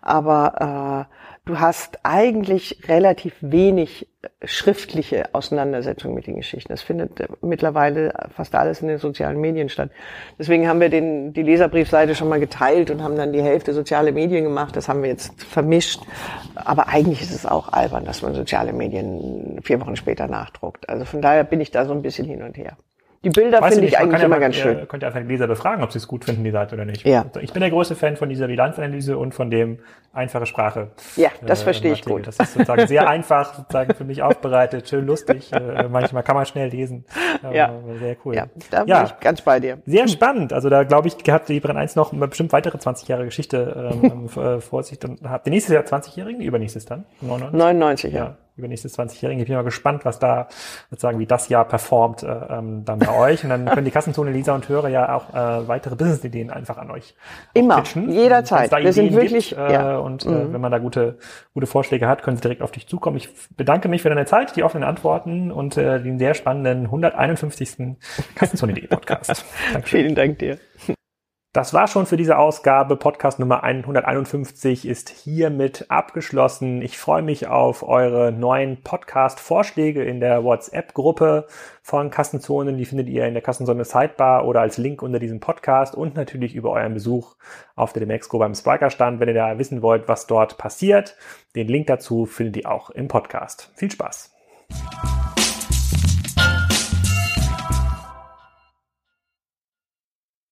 B: Aber äh, du hast eigentlich relativ wenig schriftliche Auseinandersetzung mit den Geschichten. Das findet mittlerweile fast alles in den sozialen Medien statt. Deswegen haben wir den, die Leserbriefseite schon mal geteilt und haben dann die Hälfte soziale Medien gemacht. Das haben wir jetzt vermischt. Aber eigentlich ist es auch albern, dass man soziale Medien vier Wochen später nachdruckt. Also von daher bin ich da so ein bisschen hin und her. Die Bilder finde ich eigentlich immer ja ganz schön.
A: Könnt ihr einfach die Leser befragen, ob sie es gut finden, die Seite oder nicht. Ja. Ich bin der größte Fan von dieser Bilanzanalyse und von dem einfache Sprache.
B: Ja, das äh, verstehe ich gut.
A: Das ist sozusagen sehr einfach, sozusagen für mich aufbereitet, schön lustig. Äh, manchmal kann man schnell lesen.
B: Äh, ja. Sehr cool. Ja, da bin ja. ich ganz bei dir.
A: Sehr spannend. Also da glaube ich, hat die Brenn 1 noch bestimmt weitere 20 Jahre Geschichte ähm, äh, vor sich. Dann habt ihr nächstes Jahr 20-Jährigen, übernächstes dann?
B: 99? 99, ja. ja
A: übernächstes 20-Jährigen. Ich bin mal gespannt, was da sozusagen, wie das Jahr performt äh, ähm, dann bei euch. Und dann können die Kassenzone Leser und Hörer ja auch äh, weitere Business-Ideen einfach an euch
B: Immer, pitchen. jederzeit.
A: Wir Ideen sind wirklich, gibt, äh, ja. und äh, mhm. wenn man da gute, gute Vorschläge hat, können sie direkt auf dich zukommen. Ich bedanke mich für deine Zeit, die offenen Antworten und äh, den sehr spannenden 151. Kassenzone.de Podcast.
B: Vielen Dank dir.
A: Das war schon für diese Ausgabe. Podcast Nummer 151 ist hiermit abgeschlossen. Ich freue mich auf eure neuen Podcast-Vorschläge in der WhatsApp-Gruppe von Kassenzonen. Die findet ihr in der Kassenzone Sidebar oder als Link unter diesem Podcast und natürlich über euren Besuch auf der Demexco beim Spriker-Stand, wenn ihr da wissen wollt, was dort passiert. Den Link dazu findet ihr auch im Podcast. Viel Spaß!